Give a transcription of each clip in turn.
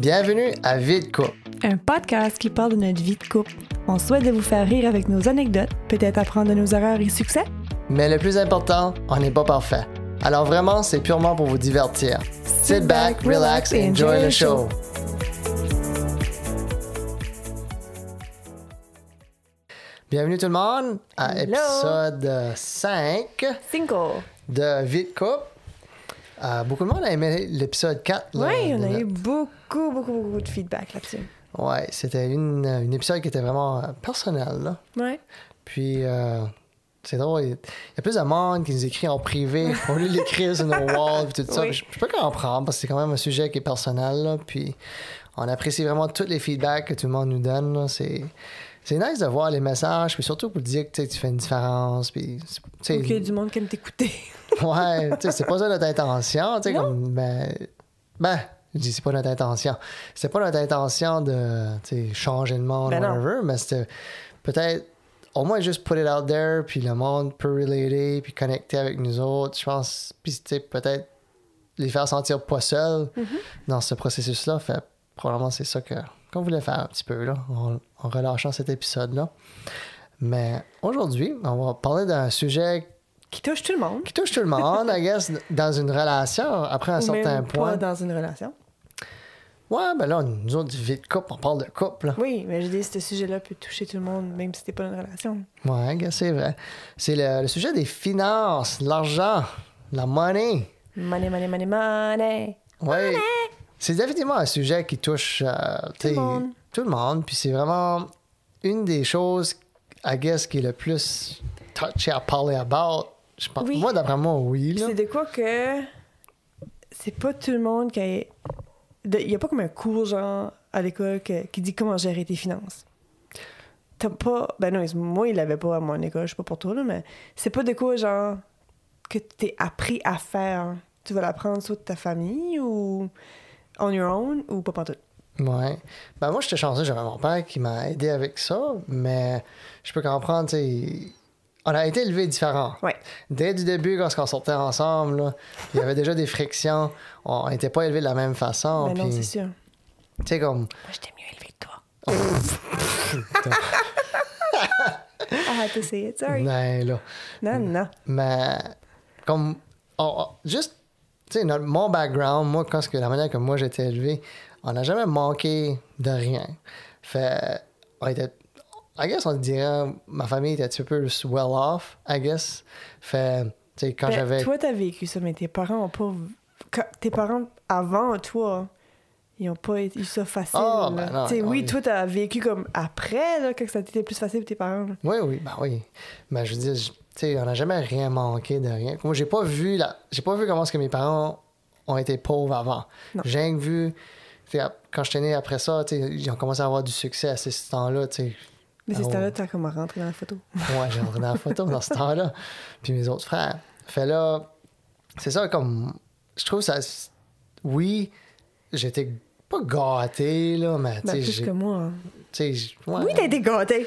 Bienvenue à Vie de couple. Un podcast qui parle de notre vie de couple. On souhaite de vous faire rire avec nos anecdotes, peut-être apprendre de nos erreurs et succès. Mais le plus important, on n'est pas parfait. Alors vraiment, c'est purement pour vous divertir. Sit back, relax et enjoy the show. Bienvenue tout le monde à Hello. épisode 5 Cinco. de Vie de couple. Euh, beaucoup de monde a aimé l'épisode 4. là, Oui, on a eu beaucoup, beaucoup, beaucoup de feedback là-dessus. Ouais, c'était une, une épisode qui était vraiment personnel. Ouais. Puis, euh, c'est drôle, il y a plus de monde qui nous écrit en privé au lieu de l'écrire sur nos walls puis tout ça. Oui. Je, je peux comprendre parce que c'est quand même un sujet qui est personnel. là, puis, on apprécie vraiment tous les feedbacks que tout le monde nous donne. C'est, c'est nice de voir les messages, puis surtout pour dire que tu fais une différence. Puis, qu'il y a du monde qui aime t'écouter. Ouais, tu sais, c'est pas ça notre intention, comme, ben, ben, je dis c'est pas notre intention. C'est pas notre intention de, changer le monde, Ben whatever, mais c'était peut-être, au moins juste put it out there, puis le monde peut relater, puis connecter avec nous autres, je pense, puis peut-être les faire sentir pas seuls Mm-hmm. dans ce processus-là, fait, probablement c'est ça que, qu'on voulait faire un petit peu, là, en, en relâchant cet épisode-là. Mais aujourd'hui, on va parler d'un sujet Qui touche tout le monde. qui touche tout le monde, I guess, dans une relation, après un ou certain même point. Pas dans une relation. Ouais, ben là, nous autres, vie de couple, on parle de couple. Oui, mais je dis, ce sujet-là peut toucher tout le monde, même si c'était pas une relation. Ouais, c'est vrai. C'est le, le sujet des finances, l'argent, la money. Money, money, money, money. Oui. C'est définitivement un sujet qui touche euh, Tout le monde. tout le monde. Puis c'est vraiment une des choses, I guess, qui est le plus touché à parler about. Je pense, Oui. Moi, d'après moi, oui. C'est de quoi que c'est pas tout le monde qui a. Il y a pas comme un cours, genre, à l'école qui dit comment gérer tes finances. T'as pas. Ben non, moi, il l'avait pas à mon école, je sais pas pour toi, là, mais c'est pas de quoi, genre, que t'es appris à faire. Tu vas l'apprendre soit de ta famille ou on your own ou pas partout. Ouais. Ben moi, j'étais chanceux, j'avais mon père qui m'a aidé avec ça, mais je peux comprendre, tu sais, on a été élevés différents. Ouais. Dès du début, quand on sortait ensemble, là, il y avait déjà des frictions. On n'était pas élevés de la même façon. ben non, puis, c'est tu sûr. sais, comme, Moi, j'étais mieux élevée que toi. I had to say it, sorry. ben là. Non, non. Mais, comme, on- on- juste, tu sais, mon background, moi, quand, que- la manière que moi j'étais élevé, on n'a jamais manqué de rien. Fait, on était, I guess, on dirait, ma famille était un petit peu plus well off, I guess. Fait, tu sais, quand Ben, j'avais. Toi, t'as vécu ça, mais tes parents ont pas. quand- tes parents, avant toi, ils ont pas eu ça facile. Là. ben non, oui, toi, t'as vécu comme après, là, quand ça a été plus facile pour tes parents. là. Oui, oui, ben oui. Mais je veux dire, je- sais, on n'a jamais rien manqué de rien. Moi, j'ai pas vu la... j'ai pas vu comment est-ce que mes parents ont été pauvres avant. J'ai vu, quand j'étais né après ça, ils ont commencé à avoir du succès à ce temps-là. Mais c'est ce ouais. temps-là, t'as comme rentré dans la photo. Ouais, j'ai rentré dans la photo dans ce temps-là. Puis mes autres frères. Fait là, c'est ça comme. Je trouve ça. Oui, j'étais pas gâté, là, mais tu Ben, sais, que moi. hein. ouais, Oui, t'as été gâté.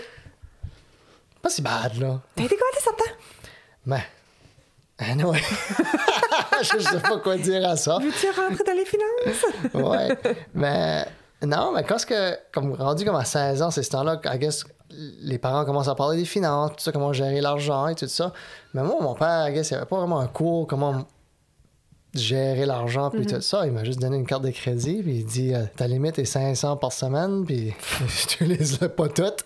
Pas si bad, là. T'as été gâté, certain? Mais. Anyway. je sais pas quoi dire à ça. Veux-tu rentrer dans les finances? Ouais. mais. Non, mais quand ce que. Comme rendu comme à 16 ans, c'est ce temps-là, I guess, les parents commencent à parler des finances, tout ça, comment gérer l'argent et tout ça. Mais moi, mon père, I guess, il avait pas vraiment un cours comment gérer l'argent puis tout ça. Il m'a juste donné une carte de crédit puis il dit euh, ta limite est 500 par semaine puis ai pas toutes.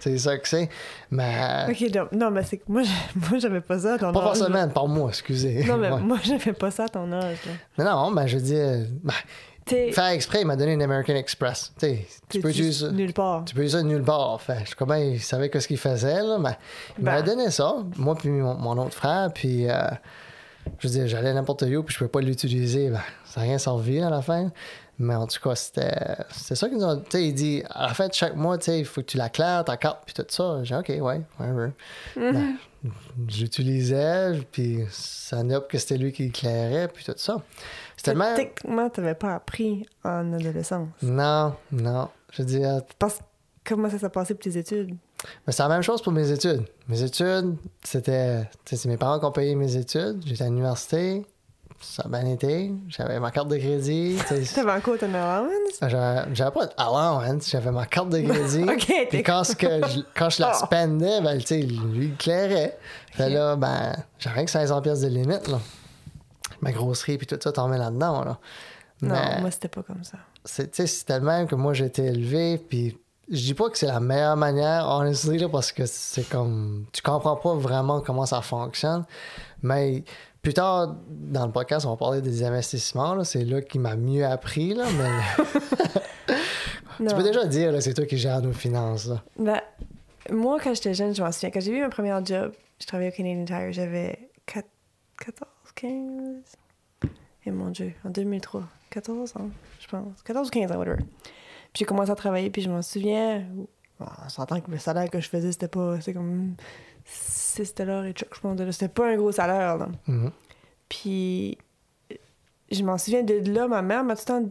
C'est ça que c'est. Mais ok, non, non, mais c'est que moi, j'avais pas ça à ton pas par semaine, par mois, excusez. Non, mais Ouais. moi, j'avais pas ça à ton âge. là. Mais non, ben je veux dire, ben, faire exprès, il m'a donné une American Express. Tu peux utiliser ça. nulle part. Tu peux utiliser ça nulle part. Fait, je sais comment il savait que ce qu'il faisait, là, mais il m'a Ben. donné ça, moi puis mon, mon autre frère, puis euh, je veux dire, j'allais n'importe où, puis je pouvais pas l'utiliser, ben, ça n'a rien servi à la fin. Mais en tout cas, c'était c'était ça qu'ils nous ont Tu sais, il dit, à la fin de chaque mois, tu sais, il faut que tu la claires, ta carte, puis tout ça. J'ai dit, OK, ouais, whatever. Ben, J'utilisais, puis ça note que c'était lui qui éclairait, puis tout ça. C'était. Techniquement, t'avais pas appris en adolescence. Non, non. Je veux dire, Parce comment ça s'est passé pour tes études? Mais c'est la même chose pour mes études. Mes études, c'était. C'est mes parents qui ont payé mes études. J'étais à l'université. ça a bien été. J'avais ma carte de crédit. T'avais encore ton allowance? J'avais pas d'allowance, j'avais ma carte de crédit. Ok, Puis quand, ce que je, quand je la Oh. spendais, ben, tu sais, lui, il clairait. Fait là, ben, j'avais que 500 pièces de limite, là. Ma grosserie, puis tout ça, t'en mets là-dedans, là. Non, Mais moi, c'était pas comme ça. c'est, tu sais, c'était le même que moi, j'ai été élevé, puis je dis pas que c'est la meilleure manière, honestly, là, parce que c'est comme... Tu comprends pas vraiment comment ça fonctionne, mais... Plus tard, dans le podcast, on va parler des investissements. là. C'est là qui m'a mieux appris. Là, mais tu peux déjà dire, là, c'est toi qui gères nos finances. Là. Ben, moi, quand j'étais jeune, je m'en souviens. Quand j'ai eu mon premier job, je travaillais au Canadian Tire, j'avais 4 14, 15. Et mon Dieu, en 2003. 14 ans, je pense. 14 ou 15 ans, whatever. Puis j'ai commencé à travailler, puis je m'en souviens. Bon, on s'entend que le salaire que je faisais, c'était pas. C'était comme 6 dollars et je pense. C'était pas un gros salaire, là. Mhm. Puis je m'en souviens de là, ma mère m'a tout le temps.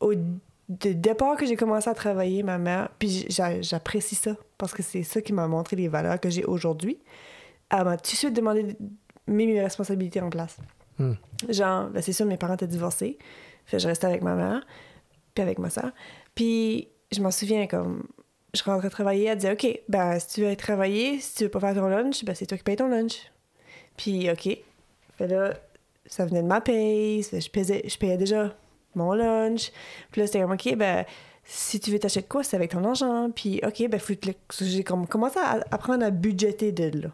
Au de départ que j'ai commencé à travailler, ma mère, puis j'a- j'apprécie ça parce que c'est ça qui m'a montré les valeurs que j'ai aujourd'hui. Elle m'a tout de suite demandé de mettre mes responsabilités en place. Hmm. Genre, ben c'est sûr, mes parents étaient divorcés. Fait je restais avec ma mère, puis avec ma soeur. Puis je m'en souviens comme. Je rentrais travailler, elle disait OK, ben si tu veux travailler, si tu veux pas faire ton lunch, ben c'est toi qui payes ton lunch. Puis OK. Là, ça venait de ma paye, je, payais, déjà mon lunch. Puis là, c'était comme OK, ben si tu veux t'acheter quoi, c'est avec ton argent. Puis OK, ben j'ai comme commencé à apprendre à budgéter de là.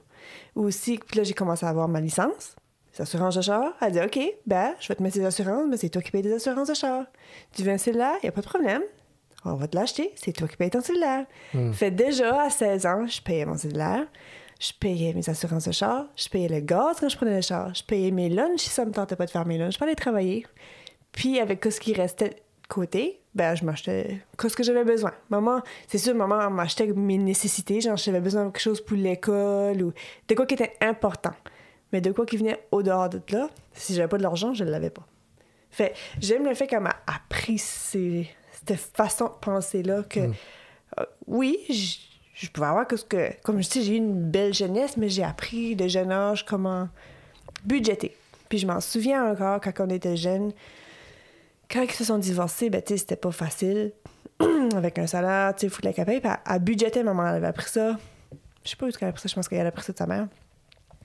Aussi, puis là, j'ai commencé à avoir ma licence. Assurances de char? Elle dit OK, ben, je vais te mettre tes assurances, mais c'est toi qui payes tes assurances de char. Tu veux un cellulaire, il n'y a pas de problème. On va te l'acheter, c'est toi qui payes ton cellulaire. Fait déjà, à 16 ans, je payais mon cellulaire, je payais mes assurances de char, je payais le gaz quand je prenais le char, je payais mes lunchs si ça me tentait pas de faire mes lunchs, je aller travailler. Puis avec ce qui restait de côté, ben je m'achetais ce que j'avais besoin. Maman, c'est sûr, maman m'achetait mes nécessités, genre j'avais besoin de quelque chose pour l'école ou de quoi qui était important. Mais de quoi qui venait au-dehors de là, si j'avais pas de l'argent, je ne l'avais pas. Fait, j'aime le fait qu'elle m'a appris ces- cette façon de penser-là que, euh, oui, je, je pouvais avoir que ce que, comme je dis, j'ai eu une belle jeunesse, mais j'ai appris de jeune âge comment budgéter. Puis je m'en souviens encore quand on était jeunes, quand ils se sont divorcés, ben, tu sais, c'était pas facile. Avec un salaire, tu sais, foutait la paye. Puis à, à budgéter, maman, elle avait appris ça. Je sais pas où est-ce qu'elle a appris ça, je pense qu'elle a appris ça de sa mère.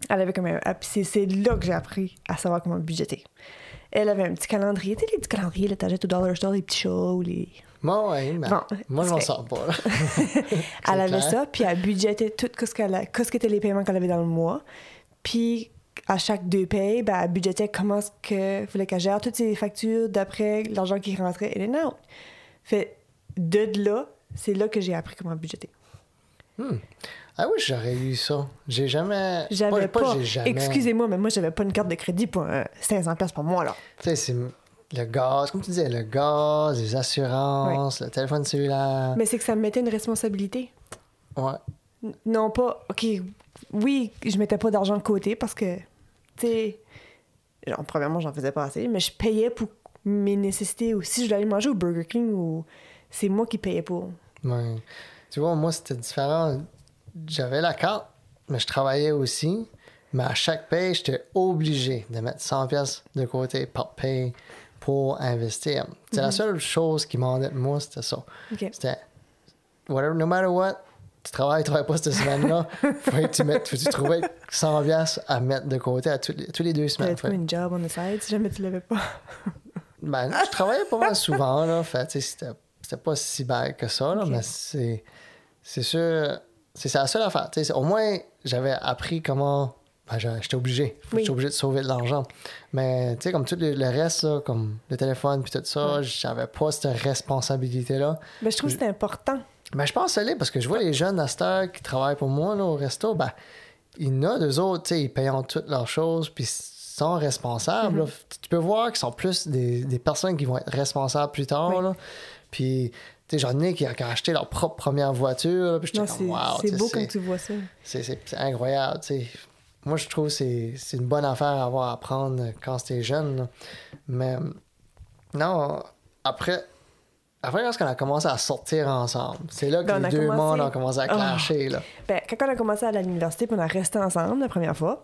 Elle avait comme un. ah, c'est- là que j'ai appris à savoir comment budgéter. Elle avait un petit calendrier, tu sais, les petits calendriers, là, t'achètes au dollar store, les petits ou les. Moi, ouais, mais Bon, moi, je m'en sors pas. Elle avait clair. ça, puis elle budgétait tout ce qu'elle qu'est-ce qu'étaient les paiements qu'elle avait dans le mois. Puis à chaque deux payes, ben, elle budgétait comment est-ce que voulait qu'elle gère toutes ses factures d'après l'argent qui rentrait in and out. Fait de là, c'est là que j'ai appris comment budgéter. Ah oui, j'aurais eu ça. J'ai jamais. J'avais pas. jamais. Excusez-moi, mais moi j'avais pas une carte de crédit pour euh, 500 pièces par mois là. Tu sais, c'est le gaz, comme tu disais, le gaz, les assurances, le téléphone cellulaire. Mais c'est que ça me mettait une responsabilité. Ouais. N- Non pas, ok, oui, je mettais pas d'argent de côté parce que, tu sais, genre, premièrement, j'en faisais pas assez, mais je payais pour mes nécessités ou si je voulais aller manger au Burger King ou c'est moi qui payais pour. Ouais. Tu vois, moi, c'était différent. J'avais la carte, mais je travaillais aussi. Mais à chaque paye, j'étais obligé de mettre 100 pièces de côté par paye pour investir. C'est la seule chose qui demandait de moi, c'était ça. C'était, whatever, no matter what, tu travailles, tu travailles pas cette semaine-là, faut que tu mettes, faut que tu trouves 100 pièces à mettre de côté à tous les, tous les deux semaines. trouvé une job on the side si jamais tu l'avais pas. Ben, je travaillais pas mal souvent, là. Fait, tu c'était, pas si bad que ça, là, mais c'est, c'est sûr, c'est c'est la seule affaire. Au moins, j'avais appris comment. Ben, j'étais obligé. Oui. J'étais obligé de sauver de l'argent. Mais, tu sais, comme tout le, le reste, là, comme le téléphone puis tout ça, j'avais pas cette responsabilité-là. Mais je trouve que c'est important. Ben, je pense que ça l'est parce que je vois les jeunes à cette heure qui travaillent pour moi là, au resto, ben, il y en a deux autres, tu sais, ils payent toutes leurs choses, puis ils sont responsables. là. Tu peux voir qu'ils sont plus des, des personnes qui vont être responsables plus tard. Oui. Là. Puis, j'en ai qui, qui ont acheté leur propre première voiture, puis Non, comme, wow, c'est beau quand tu vois ça. c'est, incroyable, tu sais. Moi, je trouve que c'est, une bonne affaire à avoir à prendre quand t'es jeune. là. Mais non, après, après quand on a commencé à sortir ensemble, c'est là que Ben, les deux commencé- mondes ont commencé à Ah. clasher. Là. Ben, quand on a commencé à l'université, puis on a resté ensemble la première fois,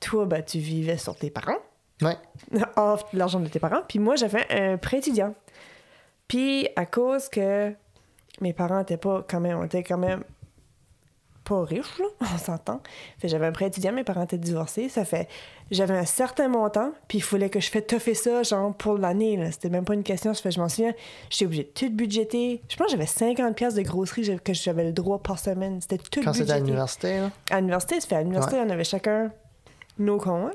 toi, ben, tu vivais sur tes parents, Ouais. off l'argent de tes parents, puis moi, j'avais un prêt étudiant. Puis, à cause que mes parents étaient pas quand même, on était quand même pas riches, là, on s'entend. Fait j'avais un prêt étudiant, mes parents étaient divorcés, ça fait, j'avais un certain montant, puis il fallait que je fasse toffer ça, genre, pour l'année, là. C'était même pas une question, je, fais, je m'en souviens, j'étais obligée de tout budgéter. Je pense que j'avais 50 pièces de grosserie que j'avais le droit par semaine. C'était tout Quand c'était à l'université, là? À l'université, ça fait à l'université, on avait chacun nos comptes.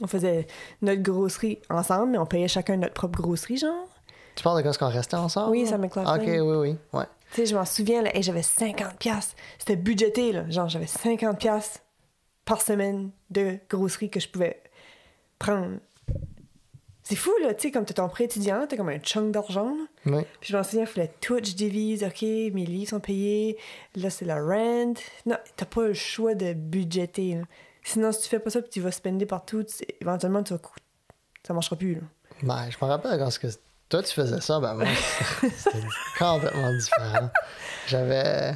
On faisait notre grosserie ensemble, mais on payait chacun notre propre grosserie, genre. Tu parles de quand on restait ensemble? Oui, ça McLaughlin. Ok, oui, oui. Ouais. Tu sais, je m'en souviens, là, hey, j'avais 50 pièces. C'était budgété, là. Genre, j'avais 50 pièces par semaine de grosserie que je pouvais prendre. C'est fou, là, tu sais, comme t'as ton prêt étudiant, t'as comme un chunk d'argent. Oui. Puis je m'en souviens, il fallait tout, je divise, OK, mes livres sont payés, là, c'est la rent. Non, t'as pas le choix de budgéter, là. Sinon, si tu fais pas ça, puis tu vas spender partout, tu sais, éventuellement, tu vas ça marchera plus, là. Ben, je me rappelle quand ce que toi tu faisais ça, ben moi, c'était complètement différent. J'avais.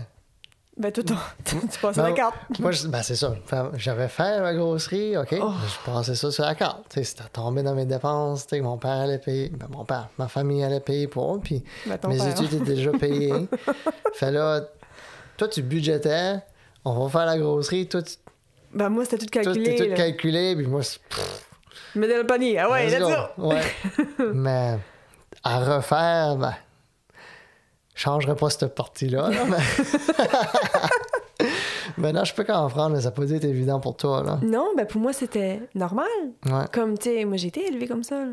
Ben, toi, ton- tu passes Ben, la carte. Moi, je- ben, c'est ça. J'avais fait ma grosserie, OK? Oh. Je passais ça sur la carte. C'était tombé dans mes dépenses. Mon père allait payer. Ben, mon père, ma famille allait payer pour. Puis Ben, mes père. études étaient déjà payées. fait là, toi, tu budgétais. On va faire la grosserie. Toi, tu Ben, moi, c'était tout calculé. t'es tout calculé. Puis moi, c'est. Mets dans le panier. Ah ouais, go. Ouais. Mais à refaire, ben, je changerais pas cette partie-là. là, mais... Maintenant, je peux comprendre, mais ça peut être évident pour toi. Là. Non, ben, pour moi, c'était normal. Ouais. Comme, tu sais, moi, j'ai été élevée comme ça. là.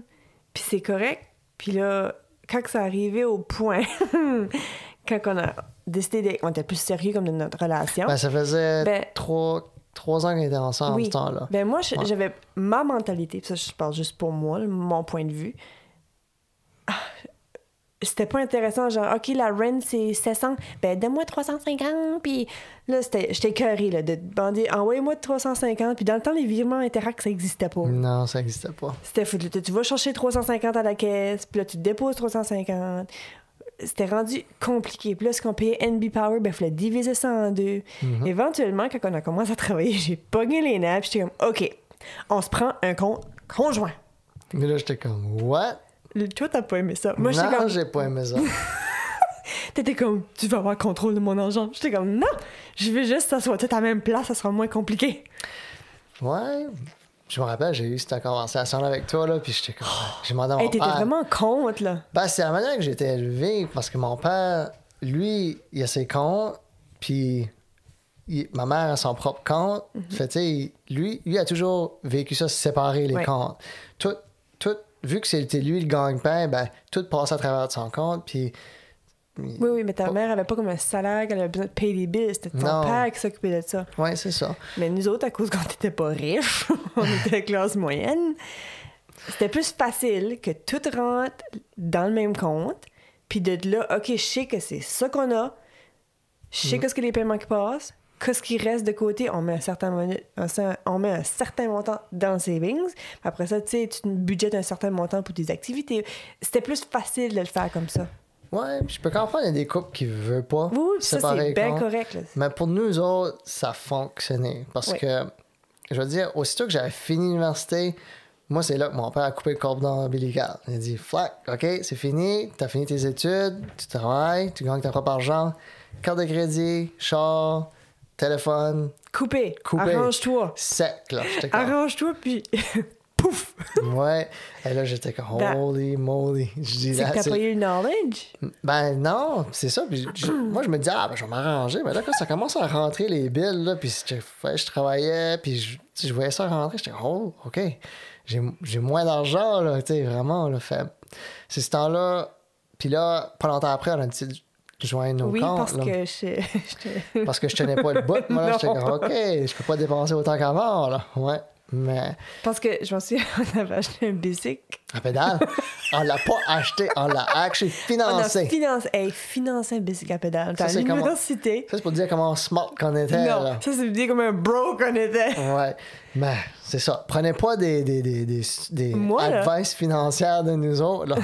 Puis c'est correct. Puis là, quand que ça arrivait au point, quand on a décidé d'être on était plus sérieux comme de notre relation, Ben, ça faisait Ben- trois, trois ans qu'on était ensemble Oui. ce temps-là. ben moi, Ouais. j'avais ma mentalité, puis ça, je parle juste pour moi, mon point de vue. Ah, C'était pas intéressant, genre, OK, la rent, c'est 700, ben donne-moi 350, puis là, c'était- j'étais écœurée, là, de demander, envoyez-moi 350, puis dans le temps, les virements Interact, ça existait pas. Non, ça n'existait pas. C'était fou. Tu vas chercher 350 à la caisse, puis là, tu déposes 350. C'était rendu compliqué. Puis là, ce qu'on payait NB Power, ben, il fallait diviser ça en deux. Mm-hmm. Éventuellement, quand on a commencé à travailler, j'ai pogné les puis j'étais comme, OK, on se prend un compte conjoint. Mais là, j'étais comme, what? Toi, t'as pas aimé ça. Moi, j'étais non, comme, j'ai pas aimé ça. t'étais comme, tu vas avoir contrôle de mon argent. J'étais comme, non, je veux juste que ça soit tout à la même place, ça sera moins compliqué. ouais. Je me rappelle, j'ai eu cette conversation-là avec toi, là, puis j'étais comme, j'ai demandé à mon Hey, t'étais vraiment contre, là. Ben, c'est la manière que j'ai été élevé, parce que mon père, lui, il a ses comptes, puis il- ma mère a son propre compte. Fait, tu sais, lui, lui a toujours vécu ça, séparer les Ouais. comptes. Tout, tout, vu que c'était lui le gagne-pain, ben, tout passe à travers de son compte, puis... Oui, oui, mais ta Oh. mère avait pas comme un salaire qu'elle avait besoin de payer des bills. C'était ton Non. père qui s'occupait de ça. Ouais, c'est ça. Mais nous autres, à cause qu'on n'était pas riches, on était classe moyenne, c'était plus facile que tout rentre dans le même compte. Puis de là, OK, je sais que c'est ça qu'on a. Je sais qu'est-ce que les paiements qui passent. Qu'est-ce qui reste de côté, on met un certain, un on met un certain montant dans le savings. Après ça, tu sais, tu budgètes un certain montant pour tes activités. C'était plus facile de le faire comme ça. Ouais, je peux comprendre, il y a des couples qui ne veulent pas Oui, ça, c'est bien correct. là. Mais pour nous autres, ça fonctionnait. Parce que, je veux dire, aussitôt que j'avais fini l'université, moi, c'est là que mon père a coupé le cordon ombilical. Il a dit Flac, OK, c'est fini, t'as fini tes études, tu travailles, tu gagnes ta propre argent, carte de crédit, char, téléphone, Coupé. Coupé. Arrange-toi. sec, là. Arrange-toi, puis pouf! ouais. Et là, j'étais comme, Ben, holy moly. Je dis, C'est que t'as pas eu le knowledge? Ben non, c'est ça. Puis je- moi, je me dis, ah, ben, je vais m'arranger. Mais là, quand ça commence à rentrer les billes, là, puis je, je travaillais, puis je, voyais ça rentrer, j'étais, oh, OK, j'ai moins d'argent, là, tu sais, vraiment, là. Fait, c'est ce temps-là. Puis là, pas longtemps après, on a de joindre nos Oui, comptes. parce là. que je... Parce que je tenais pas le bout. Moi, là, j'étais comme, OK, je peux pas dépenser autant qu'avant, là. Ouais. Mais, Parce que je m'en souviens, on avait acheté un bicycle. à pédale, on l'a pas acheté, on l'a actually On a financé. financé, hey, financé un bicycle à pédale. Ça, c'est comment-. Ça, c'est pour dire comment smart qu'on était, Non, là. ça c'est dire comme un bro qu'on était. Ouais, mais c'est ça. Prenez pas des, des, des, des, des Moi, advice financières de nous autres. Là.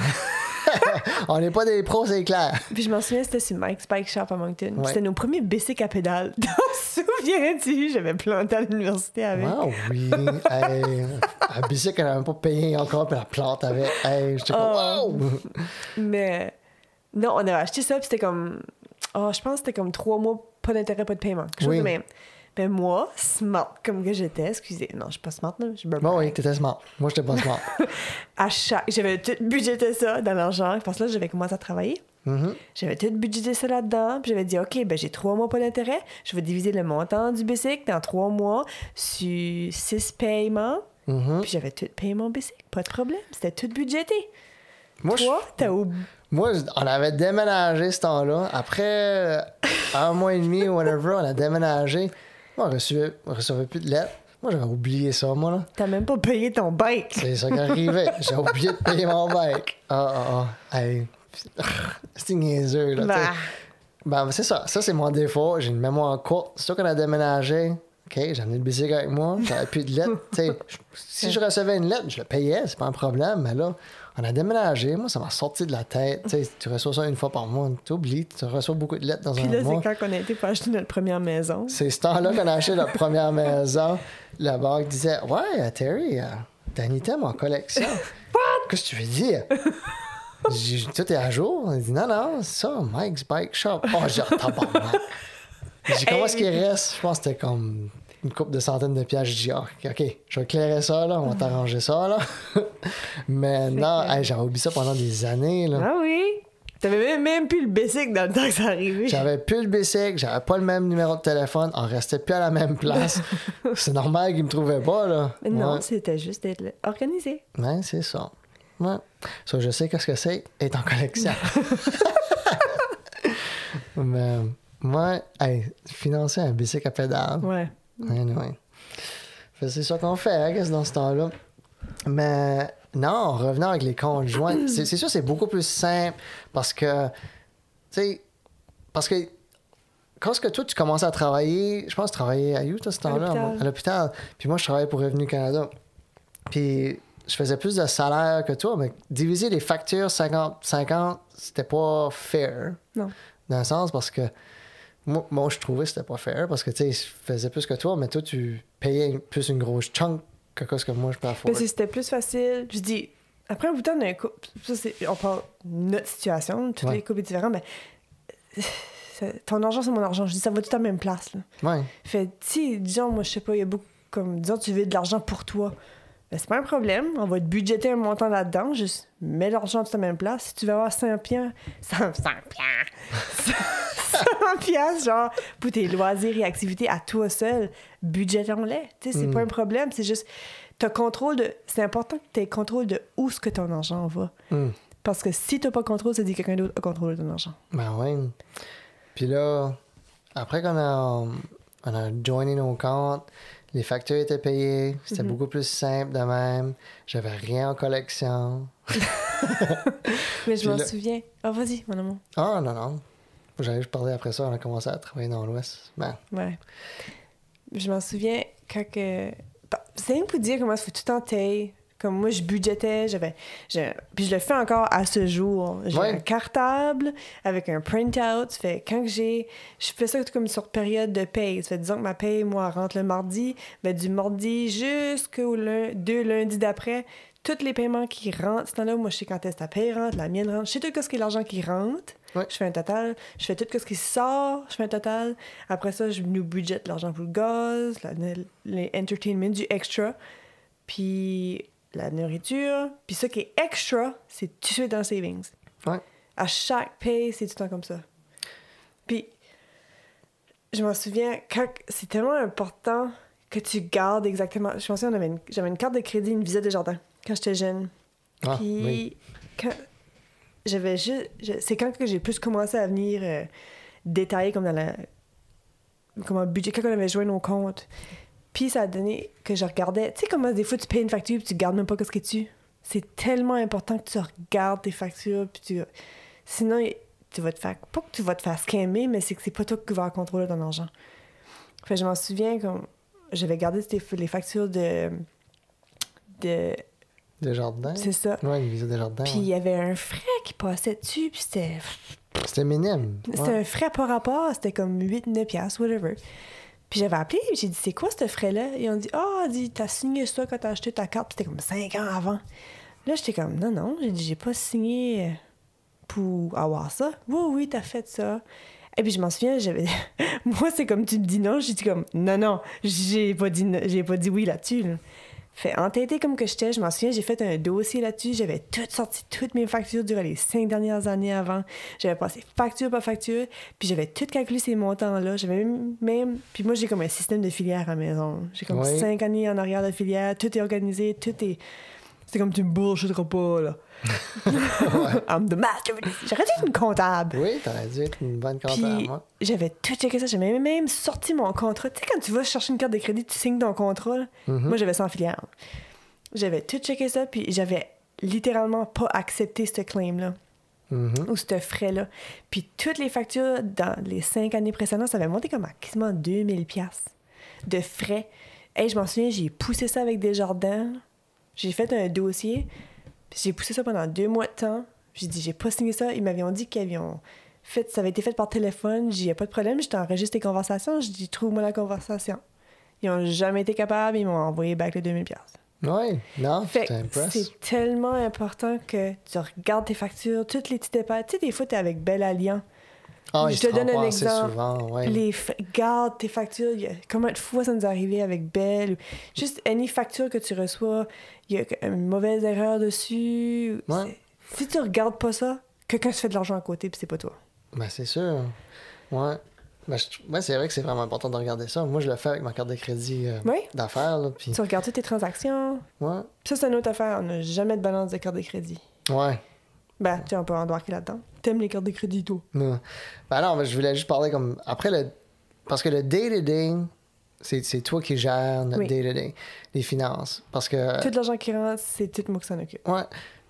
On n'est pas des pros, c'est clair. Puis je m'en souviens, c'était sur Mike's Bike Shop à Moncton. Ouais. C'était nos premiers bicycles à pédales. T'en souviens-tu? J'avais planté à l'université avec. Ah oui. hey, un bicycle qu'elle n'avait même pas payé encore, puis la plante avec. Hey, j'étais comme, Oh. wow! Mais non, on avait acheté ça, puis c'était comme. Oh, je pense que c'était comme trois mois, pas d'intérêt, pas de paiement. Quelque chose Oui. de même. Ben moi, smart comme que j'étais, excusez, non, je suis pas smart, là, je suis Bon, oui, t'étais smart. Moi, j'étais pas smart. À chaque. J'avais tout budgété ça dans l'argent, parce que là, j'avais commencé à travailler. Mhm. J'avais tout budgété ça là-dedans, puis j'avais dit, OK, ben j'ai trois mois pas d'intérêt, je vais diviser le montant du bicycle dans trois mois sur six paiements, Mhm. puis j'avais tout payé mon bicycle, pas de problème, c'était tout budgété. Moi, je- Toi, t'as oublié. Moi, on avait déménagé ce temps-là. Après un mois et demi ou whatever, on a déménagé. Moi, on recevait plus de lettres. Moi, j'avais oublié ça, moi, là. T'as même pas payé ton bike. C'est ça qui arrivait. J'ai oublié de payer mon bike. Ah, ah, ah. Hey. C'est niaiseux, là. Bah. Ben, c'est ça. Ça, c'est mon défaut. J'ai une mémoire courte. C'est sûr qu'on a déménagé. OK, j'ai amené le bicycle avec moi. J'avais plus de lettres. Je- si je recevais une lettre, je le payais. C'est pas un problème. Mais là, on a déménagé. Moi, ça m'a sorti de la tête. T'sais, tu reçois ça une fois par mois. Tu oublies. Tu reçois beaucoup de lettres dans Puis un là, mois. c'est quand on a été pour acheter notre première maison. C'est ce temps-là qu'on a acheté notre première maison. La banque disait Ouais, Terry, euh, Danny t'aime en collection. Qu'est-ce que tu veux dire? Tout est à jour. Il dit Non, non, c'est ça, Mike's Bike Shop. Oh, j'ai dit, tabarnak. J'ai dit Comment est-ce qu'il reste Je pense que c'était comme une coupe de centaines de pièces. Je dis Ah, OK, je vais éclairer ça, là, on va t'arranger ça. là. Mais non, que- hey, j'avais oublié ça pendant des années. Là. Ah oui? T'avais même, même plus le bicycle dans le temps que ça arrivait. J'avais plus le bicycle, j'avais pas le même numéro de téléphone, on restait plus à la même place. c'est normal qu'ils me trouvaient pas, là. Mais Non, Ouais, c'était juste d'être organisé. Ouais, c'est ça. Ouais. Ça, je sais qu'est-ce que c'est, être en collection. Mais, moi, hey, financer un bicycle à pédale. Ouais. Anyway. C'est ça qu'on fait, hein, dans ce temps-là? Mais non, revenant avec les conjoints, c'est c'est sûr c'est beaucoup plus simple parce que, tu sais, parce que quand que toi tu commençais à travailler, je pense que tu travaillais à toi, ce temps-là? À l'hôpital. Puis moi, je travaillais pour Revenu Canada. Puis je faisais plus de salaire que toi, mais diviser les factures 50-50, c'était pas fair. Non. Dans le sens parce que moi, moi je trouvais que c'était pas fair parce que tu sais, je faisais plus que toi, mais toi, tu payais plus une grosse chunk que ce que moi je peux Mais afford. c'est- c'était plus facile. Je dis, après un bout de temps d'un couple, ça, c'est, on parle de notre situation, toutes Ouais. les couples différents, mais ça- ton argent, c'est mon argent. Je dis, ça va tout à la même place. Là. Ouais. Fait, si, disons, moi, je sais pas, il y a beaucoup, comme, disons, tu veux de l'argent pour toi. Ben, c'est pas un problème. On va te budgéter un montant là-dedans. Juste mets l'argent à la même place. Si tu veux avoir 100 piastres, 100, 100 piastres, 100 piastres, genre, pour tes loisirs et activités à toi seul, budgétons-les. Tu sais, c'est pas un problème. C'est juste, t'as contrôle de. C'est important que tu aies contrôle de où ce que ton argent va. Hmm. Parce que si t'as pas contrôle, ça dit que quelqu'un d'autre a contrôle de ton argent. Ben ouais. Puis là, après qu'on a, on a joiné nos comptes, les factures étaient payées, c'était beaucoup plus simple de même. J'avais rien en collection. Mais je m'en là- souviens. Ah, vas-y, mon amour. Ah non, non. J'allais juste parler après ça, on a commencé à travailler dans l'Ouest. Ben, Ouais. Je m'en souviens quand que. C'est rien pour dire comment il faut tout le temps tailler. Comme moi, je budgétais, j'avais. Puis je le fais encore à ce jour. J'ai Ouais. un cartable avec un printout. Ça fait quand que j'ai. Je fais ça comme sur période de paye. Ça fait disons que ma paye, moi, rentre le mardi. Ben, du mardi jusqu'au lun- deux lundis d'après, tous les paiements qui rentrent, ce temps-là, moi, je sais quand est-ce que ta paye rentre, la mienne rentre. Je sais tout ce qui est l'argent qui rentre. Ouais. Je fais un total. Je fais tout ce qui sort, je fais un total. Après ça, je nous budgète l'argent pour le gaz, la, les entertainment, du extra, puis la nourriture. Puis ça qui est extra, c'est tout de suite dans le savings. ouais. À chaque paye, c'est tout le temps comme ça. Puis, je m'en souviens, quand c'est tellement important que tu gardes exactement. Je pensais qu'on avait une, j'avais une carte de crédit, une visa de jardin quand j'étais jeune. Ah, Puis, oui. quand j'avais juste. c'est quand que j'ai plus commencé à venir euh, détailler comme dans la. Comme un budget, quand on avait joué nos comptes. Puis ça a donné que je regardais. Tu sais, comment des fois tu payes une facture puis tu gardes même pas ce que tu. C'est tellement important que tu regardes tes factures puis tu. Sinon, tu vas te faire. Pas que tu vas te faire scammer, mais c'est que c'est pas toi qui vas contrôler ton argent. Fait je m'en souviens comme. J'avais gardé les factures de. de Desjardins. C'est ça. Ouais, une visa Desjardins. Puis il ouais. y avait un frais qui passait dessus, puis c'était C'était minime. C'était Ouais. un frais par rapport, c'était comme 8-9 piastres, whatever. Puis j'avais appelé, j'ai dit, c'est quoi ce frais-là? Et on dit, ah, dit, t'as signé ça quand t'as acheté ta carte, c'était comme 5 ans avant. Là, j'étais comme, non, non, j'ai dit, j'ai pas signé pour avoir ça. Oui, oui, t'as fait ça. Et puis je m'en souviens, j'avais. Moi, c'est comme tu me dis non, j'ai dit comme, non, non, j'ai pas dit, j'ai pas dit oui là-dessus. là. Fait entêté comme que j'étais, je m'en souviens, j'ai fait un dossier là-dessus. J'avais tout sorti, toutes mes factures durant les cinq dernières années avant. J'avais passé facture par facture, puis j'avais tout calculé ces montants-là. J'avais même, même- Puis moi, j'ai comme un système de filière à la maison. J'ai comme cinq années en arrière de filière, tout est organisé, tout est. C'est comme tu me bullshitteras pas, là. I'm the master. J'aurais dû être une comptable. Oui, t'aurais dû être une bonne comptable. Ouais. j'avais tout checké ça. J'avais même sorti mon contrat. Tu sais, quand tu vas chercher une carte de crédit, tu signes ton contrat. là. Mhm. Moi, j'avais ça en filière. J'avais tout checké ça, puis j'avais littéralement pas accepté ce claim-là Mhm. ou ce frais-là. Puis toutes les factures dans les cinq années précédentes, ça avait monté comme à quasiment 2000 pièces de frais. Hey, je m'en souviens, j'ai poussé ça avec Desjardins. J'ai fait un dossier. puis J'ai poussé ça pendant deux mois de temps. J'ai dit, j'ai pas signé ça. Ils m'avaient dit qu'ils avaient fait, ça avait été fait par téléphone. J'ai dit, y a pas de problème. Je t'enregistre tes conversations. Je dis, trouve-moi la conversation. Ils ont jamais été capables. Ils m'ont envoyé back les 2000 pièces. Oui, non, c'est tellement important que tu regardes tes factures, toutes les petits détails. Tu sais, des fois, t'es avec Belle Alliance. Ah, je te donne un exemple. souvent, ouais. Les fa- garde tes factures. Combien de fois ça nous est arrivé avec Belle? ou Juste any facture que tu reçois, il y a une mauvaise erreur dessus. Ouais. Si tu regardes pas ça, quelqu'un se fait de l'argent à côté, puis c'est pas toi. Ben, c'est sûr. Ouais. Ben, je trou- ouais, c'est vrai que c'est vraiment important de regarder ça. Moi, je le fais avec ma carte de crédit euh, d'affaires. Tu regardes toutes tes transactions. ouais. Ça, c'est une autre affaire. On n'a jamais de balance de carte de crédit. Ouais. Ben, tu on peut embarquer là-dedans. T'aimes les cartes de crédit, toi? Non. Ben non, mais je voulais juste parler comme. Après, le. Parce que le day-to-day, c'est toi qui gères notre Oui. day-to-day, les finances. Parce que. Tout l'argent qui rentre, c'est tout moi qui s'en occupe. Ouais.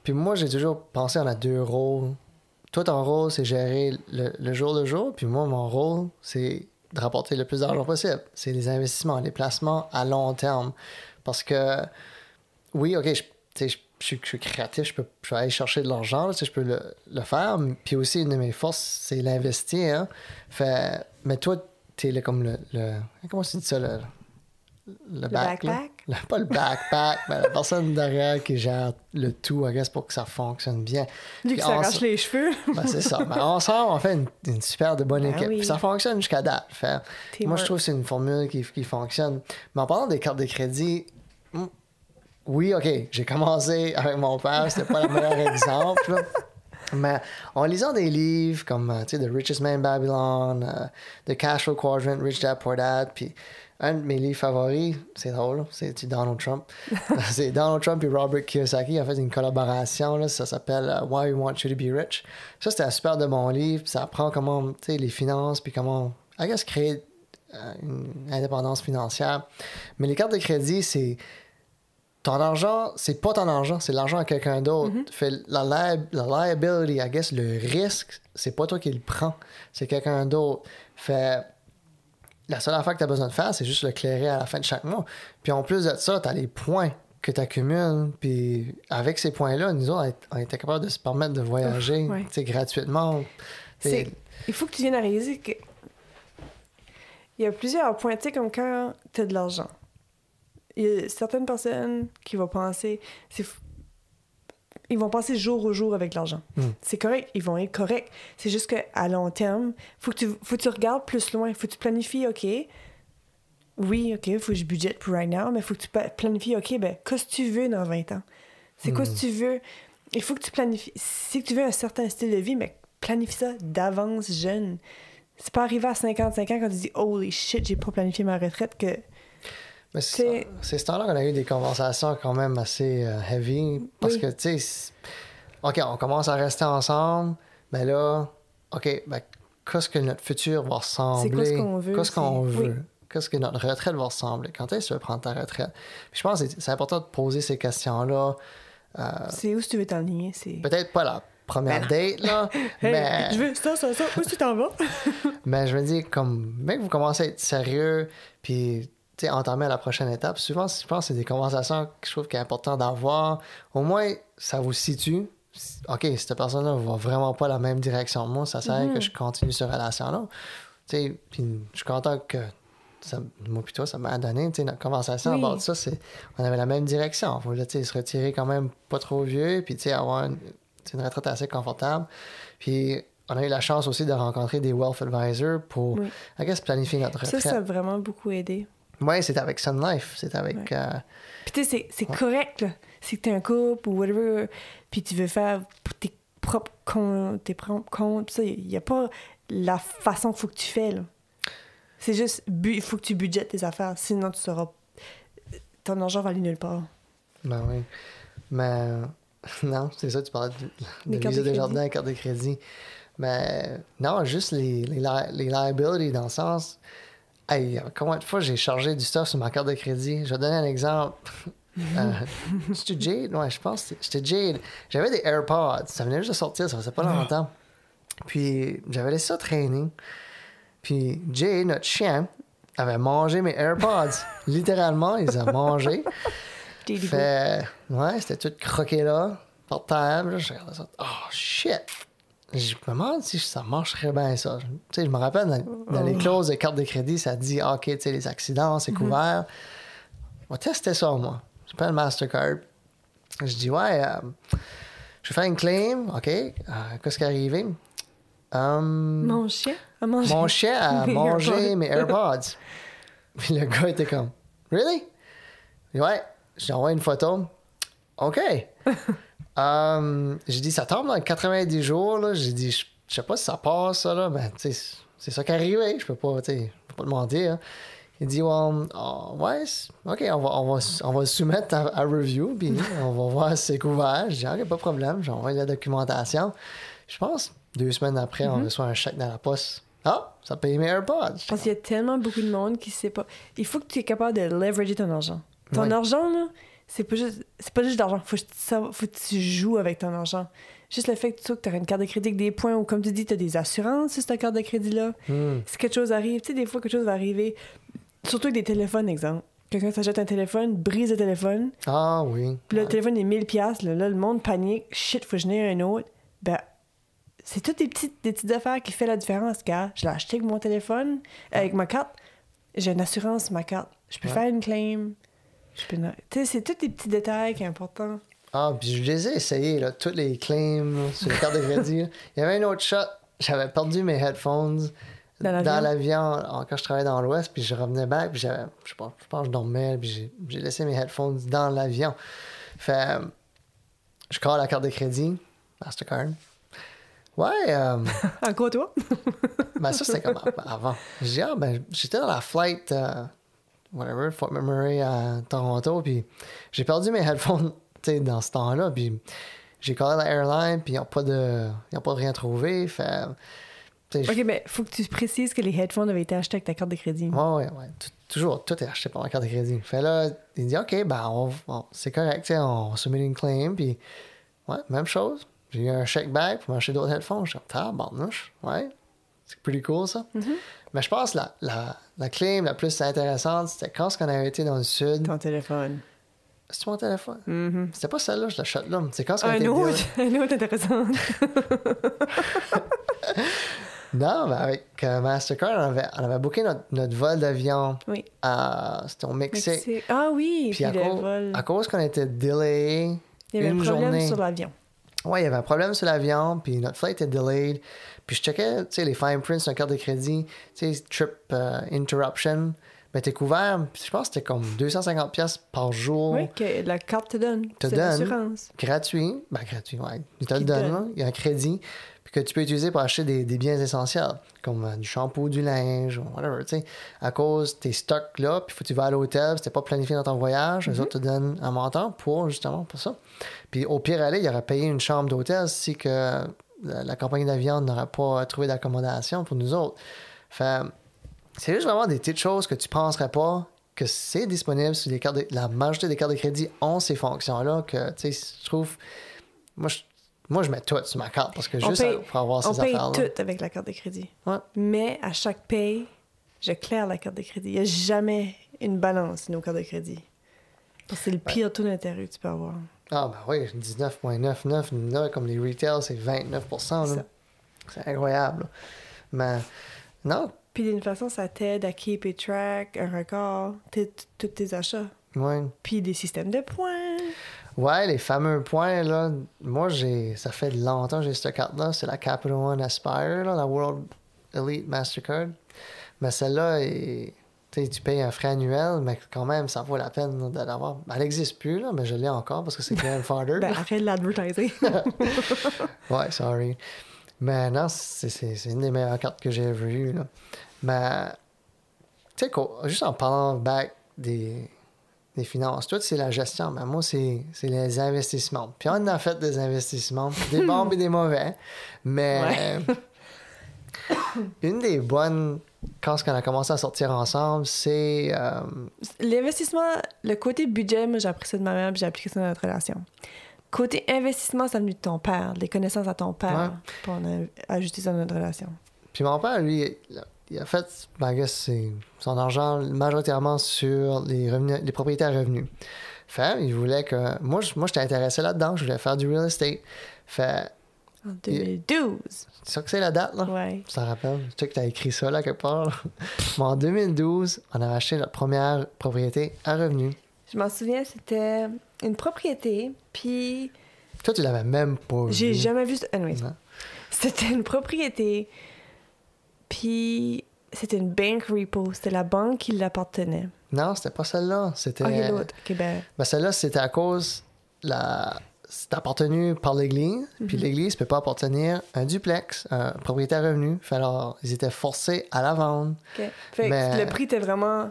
Puis moi, j'ai toujours pensé on a deux rôles. Toi, ton rôle, c'est gérer le, le jour le jour. Puis moi, mon rôle, c'est de rapporter le plus d'argent possible. C'est les investissements, les placements à long terme. Parce que, oui, OK, je, je, je suis, je suis créatif, je peux, je peux aller chercher de l'argent, là, tu sais, je peux le, le faire. Puis aussi, une de mes forces, c'est l'investir. hein. Fait, mais toi, t'es le, comme le, le- Comment tu dis ça? Le, le, back, backpack? Pas le backpack, mais la personne derrière qui gère le tout, guess, pour que ça fonctionne bien. Lui qui s'arrache les cheveux. Ben, c'est ça. Mais ensemble, on fait une, une super de bonne Ben équipe. oui. Puis ça fonctionne jusqu'à date. Fait, moi, je trouve que c'est une formule qui, qui fonctionne. Mais en parlant des cartes de crédit, oui, OK, j'ai commencé avec mon père. C'était pas le meilleur exemple. là. Mais en lisant des livres comme euh, tu sais, The Richest Man in Babylon, euh, The Cash Flow Quadrant, Rich Dad Poor Dad, puis un de mes livres favoris, c'est drôle, c'est Donald Trump. c'est Donald Trump et Robert Kiyosaki ont fait une collaboration, là, ça s'appelle euh, Why We Want You to Be Rich. Ça, c'était un super de bon livre, ça apprend comment, tu sais, les finances, puis comment, I guess, créer euh, une indépendance financière. Mais les cartes de crédit, c'est ton argent, c'est pas ton argent, c'est l'argent à quelqu'un d'autre. Fait la, li- la liability, I guess, le risque, c'est pas toi qui le prends, c'est quelqu'un d'autre. Fait la seule affaire que tu as besoin de faire, c'est juste le clairer à la fin de chaque mois. Puis en plus de ça, tu as les points que tu accumules. Puis avec ces points-là, nous autres, on était capable de se permettre de voyager ouais. gratuitement. Il faut que tu viennes à réaliser que. Il y a plusieurs points, tu sais, comme quand tu as de l'argent. Il y a certaines personnes qui vont penser. Ils vont penser jour au jour avec l'argent. Mm. C'est correct, ils vont être corrects. C'est juste qu'à long terme, faut que tu faut que tu regardes plus loin. faut que tu planifies, OK. Oui, OK, faut que je budgète pour right now, mais faut que tu planifies, OK, ben, qu'est-ce que tu veux dans 20 ans? C'est quoi ce que tu veux? Il faut que tu planifies. Si tu veux un certain style de vie, mais planifie ça d'avance jeune. C'est pas arrivé à 55 ans quand tu dis Holy shit, j'ai pas planifié ma retraite que. C'est ce temps-là qu'on a eu des conversations quand même assez euh, heavy. Parce Oui. que, tu sais, OK, on commence à rester ensemble, mais là, OK, ben, qu'est-ce que notre futur va ressembler? C'est quoi ce qu'on veut, Qu'est-ce qu'on veut? oui. Qu'est-ce que notre retraite va ressembler? Quand est-ce que tu veux prendre ta retraite? Puis je pense que c'est- important de poser ces questions-là. Euh, C'est où si tu veux t'enligner. C'est. Peut-être pas la première date, là, Hey, mais... Je veux ça, ça, ça. Où tu t'en vas? Mais je me dis, comme, mec, vous commencez à être sérieux, puis entamer à la prochaine étape. Souvent, je pense que c'est des conversations que je trouve qu'il est important d'avoir. Au moins, ça vous situe. OK, cette personne-là va vraiment pas la même direction que moi, ça sert que je continue cette relation-là. Puis je suis content que ça, moi puis toi, ça m'a donné, notre conversation Oui. à bord de ça, c'est, on avait la même direction. On voulait, se retirer quand même pas trop vieux, puis, avoir une, une retraite assez confortable. Puis, on a eu la chance aussi de rencontrer des wealth advisors pour, Oui. I guess, planifier notre Ça, retraite. ça a vraiment beaucoup aidé. Oui, c'était avec Sun Life. C'était avec. Ouais. euh, Puis tu sais, c'est- correct, là. Si t'es un couple ou whatever, puis tu veux faire pour tes propres comptes, tes propres comptes, ça, il n'y a pas la façon qu'il faut que tu fais, là. C'est juste, il faut que tu budgètes tes affaires, sinon tu seras... Ton argent va aller nulle part. ben oui. Mais non, c'est ça, tu parlais de, de Visa de Desjardins, la carte de crédit. Mais non, juste les, les, li- les liabilities dans le sens. Hey, combien de fois j'ai chargé du stuff sur ma carte de crédit? Je vais donner un exemple. Euh, C'était Jade? Ouais, je pense que c'était Jade. J'avais des AirPods. Ça venait juste de sortir, ça faisait pas longtemps. Puis j'avais laissé ça traîner. Puis Jade, notre chien, avait mangé mes AirPods. Littéralement, il les a mangés. Fait, ouais, c'était tout croqué là, par terre. Là, je regardais ça. Oh shit! Je me demande si ça marcherait bien, ça. Tu sais, je me rappelle, dans, dans les clauses de carte de crédit, ça dit, ah, OK, tu sais, les accidents, c'est couvert. On va tester ça, moi. Je prends le Mastercard. Je dis, ouais, euh, je vais faire une claim. OK, euh, qu'est-ce qui est arrivé? Hum, Mon chien? A mangé. mon chien a mes mangé AirPods. mes AirPods. Puis le gars était comme, Really? Ouais, j'ai envoyé une photo. OK. um, j'ai dit, ça tombe dans 90 jours. là. J'ai dit, je sais pas si ça passe, ça, là. Ben, c'est ça qui est arrivé. Je peux pas, je peux pas te mentir. hein. Il dit, well, ah, ouais, OK, on va, on, va, on va le soumettre à, à review, puis on va voir si c'est couvert. Je dis, OK, pas de problème. J'ai envoyé la documentation. Je pense, deux semaines après, on reçoit un chèque dans la poste. Ah, ça paye mes AirPods. Parce qu'il y a tellement beaucoup de monde qui sait pas. Il faut que tu es capable de leverager ton argent. Ton argent, là, c'est pas juste, c'est pas juste d'argent. Faut, que faut que tu joues avec ton argent. Juste le fait que tu as une carte de crédit avec des points ou, comme tu dis, tu as des assurances sur cette carte de crédit-là. Hmm. Si quelque chose arrive, tu sais, des fois, quelque chose va arriver. Surtout avec des téléphones, exemple. Quelqu'un s'achète un téléphone, brise le téléphone, Ah oui. puis là, le téléphone est 1000$, piastres, là, là, le monde panique, shit, faut que je n'ai un autre. Ben, c'est toutes des petites, des petites affaires qui font la différence, gars. Je l'ai acheté avec mon téléphone, avec ma carte. J'ai une assurance sur ma carte. Je peux Ouais. faire une claim. Tu sais, c'est tous des petits détails qui sont importants. Ah, puis je les ai essayés, là, tous les claims sur les cartes de crédit. là. Il y avait un autre shot. J'avais perdu mes headphones Dans l'avion? quand je travaillais dans l'Ouest, puis je revenais back, puis j'avais, je je pense que je dormais, puis j'ai, laissé mes headphones dans l'avion. Fait, je colle la carte de crédit, Mastercard. Ouais, euh, Encore toi? ben ça c'était comme avant. J'ai ah, ben j'étais dans la flight, euh, whatever, Fort McMurray à Toronto, puis j'ai perdu mes headphones, dans ce temps-là, puis j'ai collé la airline, puis ils n'ont pas de, ils ont pas de rien trouvé, fait, OK, mais faut que tu précises que les headphones avaient été achetés avec ta carte de crédit. Ouais, ouais. Tout- toujours, tout est acheté par la carte de crédit. Fait là, il dit, OK, ben, on, on- c'est correct, on soumet une claim, puis, ouais, même chose. J'ai eu un chèque back pour m'acheter d'autres headphones. Je suis comme, tabarnouche, ouais. C'est pretty cool, ça. Mais je pense que la, la, la claim la plus intéressante, c'était quand on avait été dans le sud? Ton téléphone. C'est mon téléphone? Mhm. C'était pas celle-là, je l'achète là. C'est quand on Un était autre, un autre intéressant. Non, mais avec euh, Mastercard, on avait, on avait booké notre, notre vol d'avion. Oui. C'était au Mexique. Mexique. Ah oui, Puis puis, à, cause, vol. à cause qu'on était delayé Il y avait une un problème journée. sur l'avion. Ouais, il y avait un problème sur l'avion, puis notre flight était delayed. Puis je checkais, tu sais, les fine prints sur la carte de crédit, tu sais, trip euh, interruption. Ben, t'es couvert, je pense que c'était comme 250$ piastres par jour, Oui, que la carte te donne. Te donne. l'assurance. gratuit. Ben, gratuit, ouais. Il te le là. Il y a un crédit, que tu peux utiliser pour acheter des, des biens essentiels, comme euh, du shampoo, du linge, ou whatever, tu sais. À cause tes stocks là, puis faut que tu vas à l'hôtel, c'était pas planifié dans ton voyage, les autres te donnent un montant pour, justement, pour ça. Puis au pire aller, il aurait payé une chambre d'hôtel si que la, la compagnie d'avion n'aurait pas trouvé d'accommodation pour nous autres. Fait, c'est juste vraiment des petites choses que tu penserais pas que c'est disponible sur les cartes de- la majorité des cartes de crédit ont ces fonctions-là que, tu sais, je trouve... Moi, je, moi, je mets tout sur ma carte parce que On juste paye- pour avoir On ces paye affaires-là. tout avec la carte de crédit. Ouais. Mais à chaque paye, je claire la carte de crédit. Il n'y a jamais une balance, nos cartes de crédit. Parce que c'est le pire taux d'intérêt que tu peux avoir. Ah, ben oui, 19,99. Là, comme les retails, c'est 29 là. Ça. C'est incroyable. là. Mais non, Puis d'une façon, ça t'aide à keep it track, un record, tous tes achats. ouais. Puis des systèmes de points. Ouais, les fameux points, là. Moi, j'ai. Ça fait longtemps que j'ai cette carte-là. C'est la Capital One Aspire, là, la World Elite Mastercard. Mais celle-là, est- tu payes un frais annuel, mais quand même, ça vaut la peine de l'avoir. Elle n'existe plus, là, mais je l'ai encore parce que c'est grandfather. Ben, arrête l'advertiser. Ouais, sorry. Mais non, c'est une des meilleures cartes que j'ai vues. Là. Mais, tu sais, juste en parlant back des, des finances, toi, c'est la gestion, mais moi, c'est c'est les investissements. Puis on a fait des investissements, des bons et des mauvais. Mais une des bonnes, quand on a commencé à sortir ensemble, c'est. euh, L'investissement, le côté budget, moi, j'ai appris ça de ma mère, puis j'ai appliqué ça dans notre relation. Côté investissement, c'est venu de ton père, des connaissances à ton père, Ouais. puis on a ajusté ça dans notre relation. Puis mon père, lui, il a fait, ben, c'est son argent majoritairement sur les, revenus, les propriétés à revenus. Fait, il voulait que. Moi, je- moi j'étais intéressé là-dedans, je voulais faire du real estate. Fait, En 2012. c'est ça que c'est la date, là? Ouais. Tu t'en rappelles? Tu sais que t'as écrit ça, là, quelque part. là. Mais en 2012, on a acheté notre première propriété à revenus. Je m'en souviens, c'était une propriété, puis Toi, tu l'avais même pas j'ai jamais vu. Anyways, Non. c'était une propriété, puis c'était une bank repo. C'était la banque qui l'appartenait. Non, c'était pas celle-là. C'était. L'autre. Ok, ben. Ben, celle-là, c'était à cause la. C'est appartenu par l'Église, puis l'Église peut pas appartenir un duplex, un propriétaire revenu. Fait alors, ils étaient forcés à la vendre. Fait que Mais- le prix était vraiment.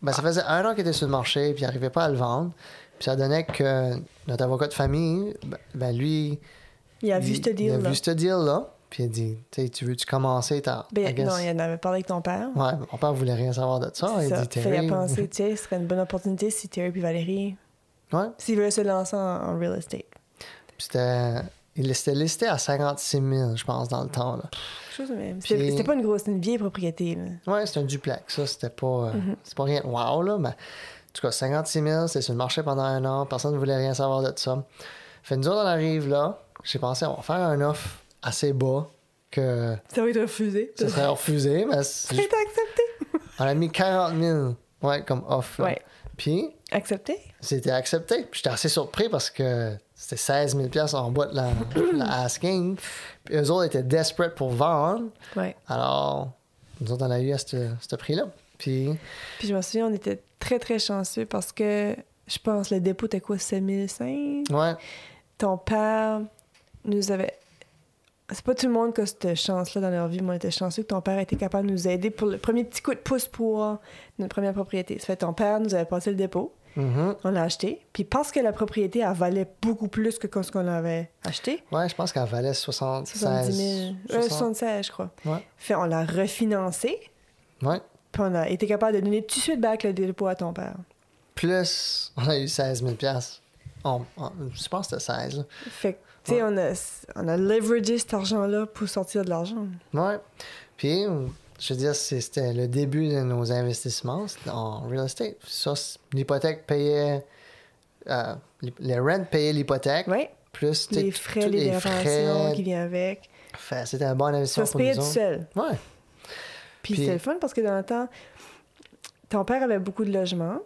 Ben, ça faisait un an qu'il était sur le marché, puis il n'arrivait pas à le vendre. Puis ça donnait que notre avocat de famille, ben, ben, lui. Il a vu ce Il a deal-là. vu ce deal-là, puis il a dit Tu sais, tu veux-tu commencer ta. Ben, non, il en avait parlé avec ton père. Ouais, mon père voulait rien savoir de ça. Il ça. dit Fait, il Terry. a pensé, tu sais, ce serait une bonne opportunité si Terry et Valérie, Ouais. s'ils veulent se lancer en, en real estate. Puis c'était. Il était listé à 56 000, je pense, dans le temps. Là. Chose même. Puis- C'était pas une grosse, une vieille propriété. Là. Ouais, c'est un duplex. Ça, c'était pas, euh, Mhm. c'est pas rien de wow, là. Mais en tout cas, 56 000, c'était sur le marché pendant un an. Personne ne voulait rien savoir de ça. Fait nous autres, on arrive là. J'ai pensé, on va faire un offre assez bas que Ça va être refusé. ça serait refusé. Mais Ça c'est- être accepté. on a mis 40 000 ouais, comme là. Ouais. Puis, Accepté? c'était accepté. J'étais assez surpris parce que c'était 16 000 en bas de la, la asking. Puis eux autres étaient desperate pour vendre. Ouais. Alors, nous autres, on a eu à ce prix-là. Puis, Puis je me souviens, on était très, très chanceux parce que je pense le dépôt était quoi, 7005? ouais. Ton père nous avait. C'est pas tout le monde qui a cette chance-là dans leur vie, mais on était chanceux que ton père était capable de nous aider pour le premier petit coup de pouce pour notre première propriété. Ça fait ton père nous avait passé le dépôt, Mhm. on l'a acheté, puis parce que la propriété, elle valait beaucoup plus que ce qu'on avait acheté, Ouais, je pense qu'elle valait 76. 70 000, euh, 60. 76, je crois. Ouais. Fait on l'a refinancé, Ouais. puis on a été capable de donner tout de suite back le dépôt à ton père. Plus, on a eu 16 000 on, on- Je pense que c'était 16. là. Fait que, tu sais, on, a, on a leveragé cet argent-là pour sortir de l'argent. Ouais. Puis, je veux dire, c'était le début de nos investissements en real estate. Ça, l'hypothèque payait. euh, les- rents payaient l'hypothèque. Ouais. Plus Les frais, les frais. qui viennent avec. Fait, C'était un bon investissement Ça se payait tout seul. Ouais. Puis, Puis- c'était le fun parce que dans le temps, ton père avait beaucoup de logements.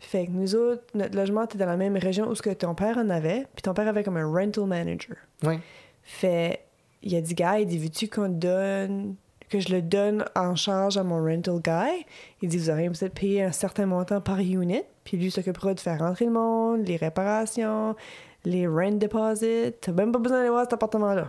Fait que nous autres, notre logement était dans la même région où ce que ton père en avait. Puis ton père avait comme un rental manager. Oui. Fait, il a dit, gars, il dit, veux-tu qu'on donne, que je le donne en charge à mon rental guy? Il dit, vous aurez peut-être payé un certain montant par unit, puis lui s'occupera de faire rentrer le monde, les réparations, les rent deposits. T'as même pas besoin d'aller voir cet appartement-là.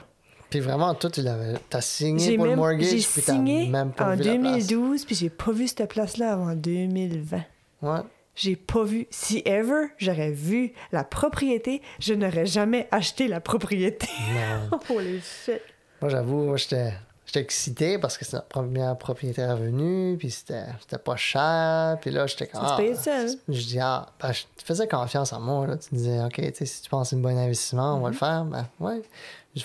Puis vraiment, toi, tu l'avais. T'as signé pour le même, mortgage, j'ai puis t'as même pas en vu la place. 2012, puis j'ai pas vu cette place-là avant 2020. Ouais. J'ai pas vu. Si ever j'aurais vu la propriété, je n'aurais jamais acheté la propriété. Non. Holy shit. Moi, j'avoue, moi, j'étais. J'étais excité parce que c'était notre première propriété revenue, puis c'était c'était pas cher, puis là, j'étais comme. Ah, seul. Je dis, ah, ben, je te faisais confiance en moi, là. Tu disais, OK, tu sais, si tu penses que c'est un bon investissement, on va le Mm-hmm. faire. Ben, ouais.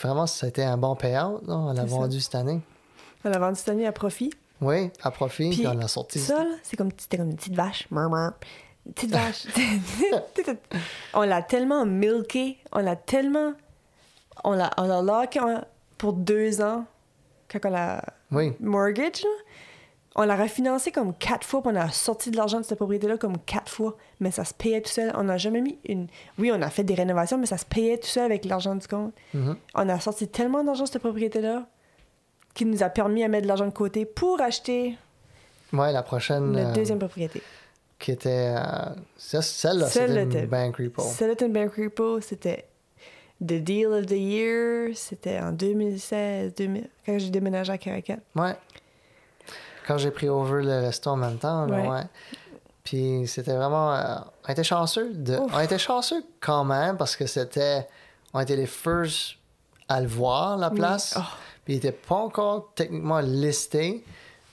Vraiment, ça a été un bon payout, là. On l'a C'est vendu cette année. On a vendu cette année à profit. Oui, à profit, puis, Puis on l'a sorti. Ça, là, c'est comme, c'était comme une petite vache. Murmur. Vache. on l'a tellement milké, on l'a tellement. On l'a, on l'a locké pour deux ans quand on l'a Oui, mortgage. là. On l'a refinancé comme quatre fois, puis on a sorti de l'argent de cette propriété-là comme quatre fois. Mais ça se payait tout seul. On n'a jamais mis une. Oui, on a fait des rénovations, mais ça se payait tout seul avec l'argent du compte. Mhm. On a sorti tellement d'argent de cette propriété-là qui nous a permis à mettre de l'argent de côté pour acheter ouais, la prochaine notre euh, deuxième propriété. Qui était. euh, celle-là, Celle-là c'était une était- bank repo. Celle Bank Repo, c'était The Deal of the Year. C'était en 2016, 2000, quand j'ai déménagé à Caracat. Ouais. Quand j'ai pris over le resto en même temps, Ouais. ouais. Puis c'était vraiment. euh, on était chanceux. De, Ouf. on était chanceux quand même parce que c'était. On était les first à le voir, la place. Oh. Puis il était pas encore techniquement listé.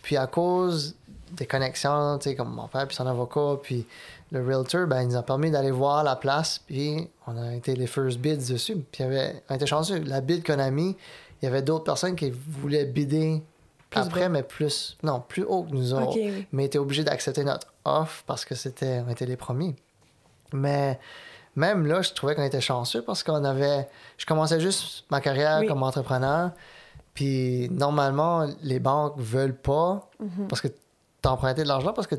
Puis à cause des connexions, tu sais, comme mon père puis son avocat, puis le realtor, ben, il nous a permis d'aller voir la place. Puis on a été les first bids dessus. Puis avait, on était chanceux. La bid qu'on a mis, il y avait d'autres personnes qui voulaient bider Plus après, bas. mais plus. Non, plus haut que nous autres. Mais étaient obligés d'accepter notre offre parce que c'était, on était les premiers. Mais même là, je trouvais qu'on était chanceux parce qu'on avait. Je commençais juste ma carrière Oui. comme entrepreneur. Puis normalement, les banques veulent pas Mhm. parce que t'emprunter de l'argent parce que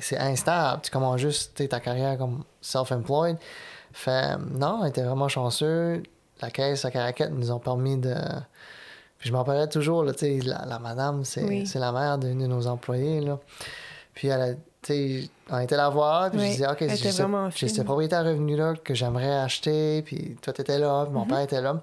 c'est instable. Tu commences juste ta carrière comme self-employed. Fait non, on était vraiment chanceux. La caisse à Caracat nous ont permis de. Puis je m'en parlais toujours, là, la, la madame, c'est Oui. la mère d'une de nos employés. Là. Puis elle a, on était la voir, puis je disais, OK, j'ai était ce, vraiment j'ai ce fine. propriétaire revenu-là que j'aimerais acheter, puis toi, t'étais là, puis mon Mhm. père était là.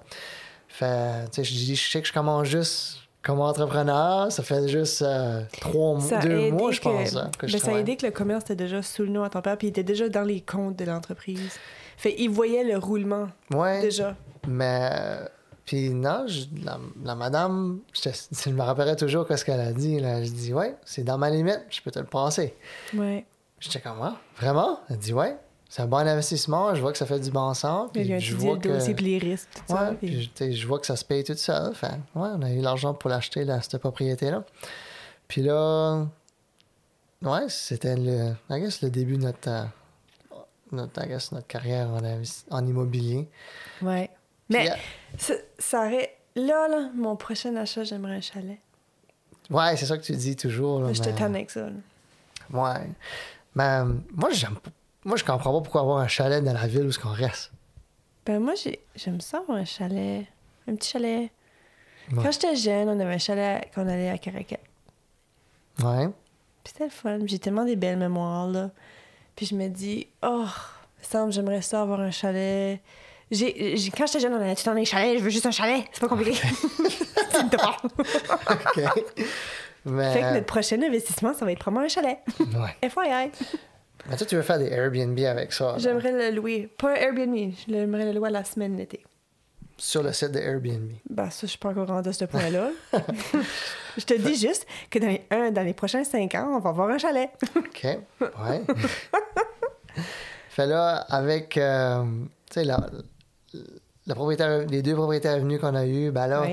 Fait, tu sais, je dis, je sais que je commence juste comme entrepreneur, ça fait juste euh, trois mois, deux mois, je pense, hein, que je ben, ça a aidé que le commerce était déjà sous le nom à ton père, puis il était déjà dans les comptes de l'entreprise. Fait il voyait le roulement Ouais, déjà. mais... Puis non, je- la, la madame, je, je me rappellerai toujours ce qu'elle a dit. Là. Je dis, ouais, c'est dans ma limite, je peux te le passer. Ouais. J'étais comme, ah, vraiment? Elle dit, ouais, c'est un bon investissement, je vois que ça fait du bon sens. Il a je vois que... dossier puis les risques, tout ça. Ouais, puis- puis tu sais, je vois que ça se paye tout seul. Fait, ouais, on a eu l'argent pour l'acheter, là, cette propriété-là. Puis là, ouais, c'était le, I guess, le début de notre, euh, notre, I guess, notre carrière en, en immobilier. Ouais. Puis, Mais ça, aurait... Là, là, mon prochain achat, j'aimerais un chalet. ouais, c'est ça que tu dis toujours. Là, Je te tanne avec ça. là. Ouais. Mais euh, moi, j'aime pas- Moi, je comprends pas pourquoi avoir un chalet dans la ville où ce qu'on reste. Ben moi, j'ai- j'aime ça avoir un chalet. Un petit chalet. Ouais. Quand j'étais jeune, on avait un chalet qu'on allait à Caracat. Ouais. Puis c'était le fun. J'ai tellement des belles mémoires, là. Puis je me dis, oh, me semble j'aimerais ça avoir un chalet. J'ai, quand j'étais jeune, on allait tout dans les chalets. Je veux juste un chalet. C'est pas compliqué. me parles. OK. Mais, Fait que notre prochain investissement, ça va être probablement un chalet. ouais. FYI. Mais toi, tu veux faire des Airbnb avec ça. J'aimerais le louer. Pas Airbnb. J'aimerais le louer à la semaine d'été. Sur le site de Airbnb. Ben, ça, je suis pas encore rendue à ce point-là. je te dis juste que dans les, un, dans les prochains cinq ans, on va avoir un chalet. OK. Ouais. fait là, avec euh, tu sais, la, la propriétaire, les deux propriétaires venus qu'on a eu, ben là,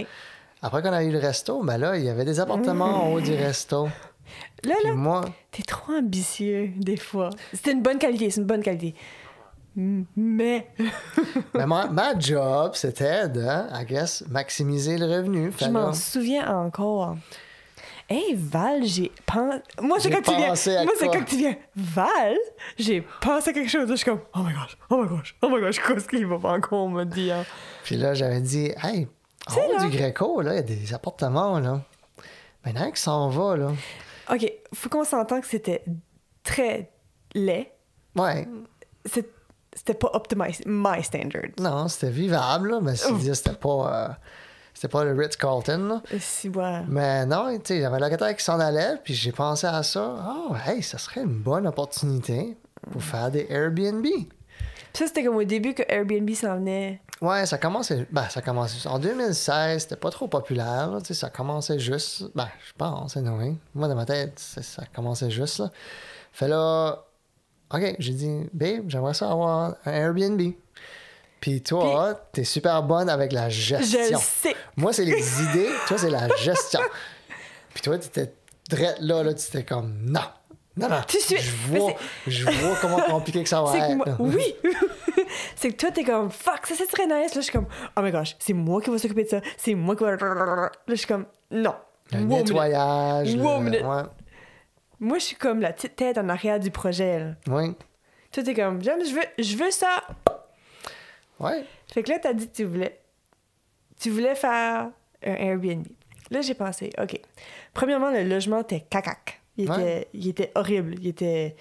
après qu'on a eu le resto, ben là, il y avait des appartements en haut du resto. Là, là, moi, t'es trop ambitieux, des fois. C'était une bonne qualité, c'est une bonne qualité. M- Mais, ben, ma, ma job, c'était de, I guess, maximiser le revenu. Je m'en souviens encore. Hey, Val, j'ai pensé... Moi, c'est quand tu viens. Moi, c'est quand tu viens. Val, j'ai pensé à quelque chose. Je suis comme, oh my gosh, oh my gosh, oh my gosh, qu'est-ce qu'il va pas encore me dire? Puis là, j'avais dit, hey, en C'est haut là. du Greco, là, il y a des appartements, là. Ben, il y en a un qui s'en va, là. OK, faut qu'on s'entende que c'était très laid. Ouais. C'était pas up to my, my standard. Non, c'était vivable, là, mais c'était pas, euh, c'était pas le Ritz-Carlton, là. Si, ouais. Mais non, tu sais, il y avait un locataire qui s'en allait, puis j'ai pensé à ça. Oh, hey, ça serait une bonne opportunité pour faire des Airbnb. Ça, c'était comme au début que Airbnb s'en venait. Ouais, ça commençait. Ben, ça commençait. En 2016, c'était pas trop populaire, là, tu sais, ça commençait juste. Ben, je pense, anyway. Moi, dans ma tête, c'est- ça commençait juste, là. Fait là, OK, j'ai dit, babe, j'aimerais ça avoir un Airbnb. Puis toi, t'es super bonne avec la Je gestion. le sais. Moi, c'est les idées, toi, c'est la gestion. Puis toi, t'étais drette là, là, tu étais comme, non, non, non. Tout de suite. Je vois, je vois comment compliqué que ça va être. moi, oui! c'est que toi, t'es comme, fuck, ça, c'est très nice. Là, je suis comme, oh my gosh, c'est moi qui va s'occuper de ça. C'est moi qui va. Là, je suis comme, non. Wow, minute. nettoyage. Wow, le- minute. ouais. Moi, je suis comme la petite tête en arrière du projet. Là. Oui. Toi, t'es comme, j'aime, je veux, je veux ça. Ouais. Fait que là, t'as dit que tu voulais. Tu voulais faire un Airbnb. Là, j'ai pensé, OK. Premièrement, le logement était cacac. Il était, il était horrible. Il était.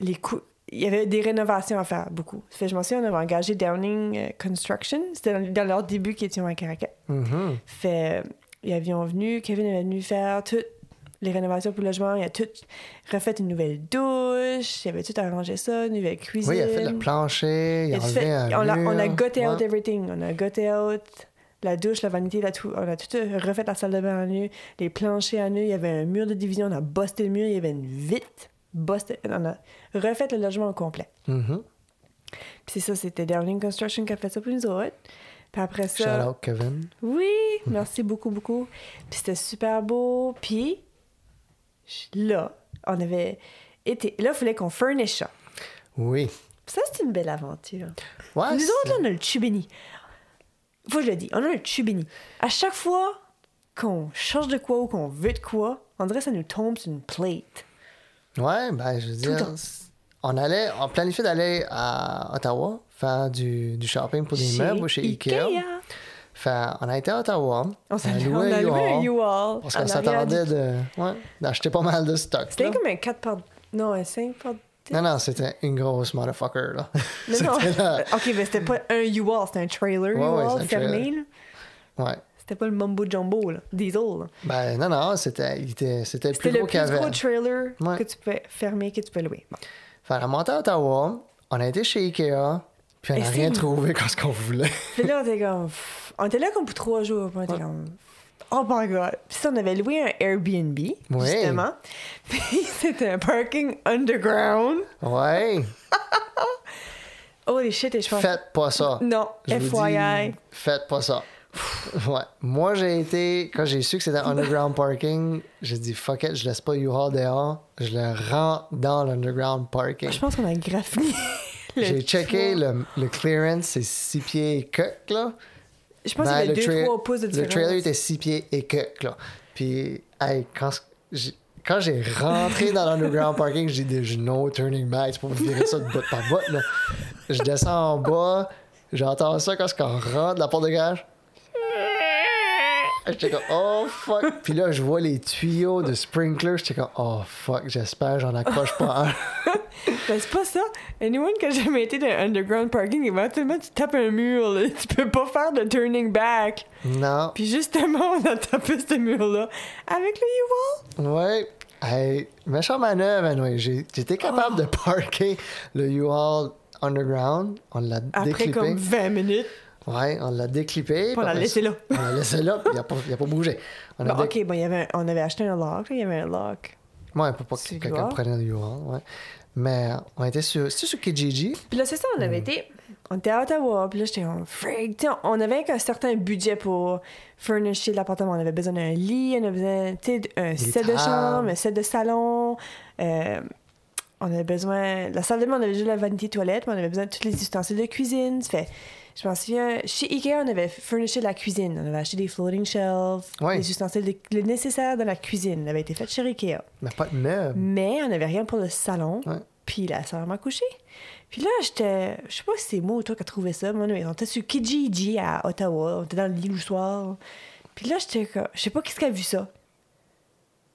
Les coûts. Il y avait des rénovations à faire, beaucoup. Fait que je m'en souviens, on avait engagé Downing euh, Construction. C'était dans, dans leur début qui étaient à Caracat. Mhm. Fait. euh, Ils avaient venu, Kevin avait venu faire toutes les rénovations pour le logement. Il a tout refait une nouvelle douche. Il avait tout arrangé ça, une nouvelle cuisine. Oui, il a fait le plancher, il Il a a fait- un on, a, on a gutté out Ouais. everything. On a gutté out la douche, la vanité, la tout. On a tout refait la salle de bain à nu, les planchers à nu. Il y avait un mur de division. On a busté le mur. Il y avait une vitre. Busté. On a refait le logement au complet. Mhm. Puis c'est ça, c'était Downing Construction qui a fait ça pour nous autres. Puis après Shout ça. out Kevin. Oui, merci beaucoup, beaucoup. Puis c'était super beau. Puis là, on avait été. Là, il fallait qu'on furnish ça. Oui. Ça, c'est une belle aventure. Ouais, Nous autres, là, on a le. Faut que je le dis, on a le tubéni. À chaque fois qu'on change de quoi ou qu'on veut de quoi, on dirait que ça nous tombe sur une plate. Ouais, ben, je veux Tout le dire, temps. on allait, on planifiait d'aller à Ottawa faire du, du shopping pour des Chez meubles chez Ikea. Fait, on a été à Ottawa. On, s'est- loué un U-Haul. Parce qu'on s'attendait du- de, ouais, d'acheter pas mal de stock. C'était comme un 4 par... Non, un 5 par... Non, non, c'était une grosse motherfucker, là. Non, non. C'était là. OK, mais c'était pas un U-Haul, c'était un trailer Ouais, un fermé. trailer. là. Ouais. C'était pas le mumbo jumbo, là. Diesel. là. Ben, non, non, c'était, était, c'était le C'était plus le gros qu'il y plus avait. gros trailer Ouais. que tu peux fermer, que tu peux louer. Bon. Fait, on monté à Ottawa, on a été chez Ikea, puis on n'a rien trouvé quand ce qu'on voulait. Puis là, on était comme. On était là comme pour trois jours. Puis on était comme. Oh my god. Puis ça, on avait loué un Airbnb, Oui. justement. Puis c'était un parking underground. Ouais. Holy shit, et je pense. Faites pas ça. Non, Je FYI. dis, faites pas ça. Ouais. Moi, j'ai été, quand j'ai su que c'était underground parking, j'ai dit fuck it, je laisse pas U-Haul dehors, je le rentre dans l'underground parking. Je pense qu'on a graffiné. J'ai checké le, le clearance, c'est 6 pieds et quelques, là. Je pense Ben, qu'il y avait le tra- 2-3 pouces de Le différence. trailer était 6 pieds et quelques, là. Puis, hey, quand, j'ai- quand j'ai rentré dans l'underground parking, j'ai dit, no turning back, c'est pour vous virer ça de bout par bout, là. Je descends en bas, j'entends ça quand on rentre la porte de garage. J'étais comme, oh fuck. Puis là, je vois les tuyaux de sprinkler. J'étais comme, oh fuck, j'espère, j'en accroche pas un. Ben, c'est pas ça. Anyone qui a jamais été dans un underground parking, éventuellement, tu tapes un mur, là. Tu peux pas faire de turning back. non. Puis justement, on a tapé ce mur-là avec le U-Haul. Ouais. Hey, méchant manœuvre, anyway. J'étais capable de parker le U-Haul underground. On l'a Après déclippé. comme 20 minutes. Ouais, on l'a déclippé. On l'a laissé là. On l'a laissé là, puis il a, pas- a pas bougé. On a Bon, dé- ok, bon, y avait on avait acheté un lock, il y avait un lock. Ouais, pour pas que quelqu'un prenne le U-Haul, ouais. Mais on était sur... C'était sur Kijiji. Puis là, c'est ça, on avait été. On était à Ottawa, puis là, j'étais en freak. Tu sais, on avait un certain budget pour furnisher l'appartement. On avait besoin d'un lit, on avait besoin, tu sais, un set de chambre, un set de salon. euh, on avait besoin. La salle de bain, on avait juste la vanité toilette, mais on avait besoin de tous les ustensiles de cuisine. Fait. Je m'en souviens, chez Ikea, on avait furnished la cuisine. On avait acheté des floating shelves, Ouais. des ustensiles de- le nécessaire dans la cuisine. Ça avait été fait chez Ikea. Mais pas de meubles. Mais on n'avait rien pour le salon. Ouais. Puis la sœur m'a couché. Puis là, j'étais. Je sais pas si c'est moi ou toi qui as trouvé ça. Mais on était sur Kijiji à Ottawa. On était dans le lit le soir. Puis là, j'étais comme. Je sais pas qui a vu ça.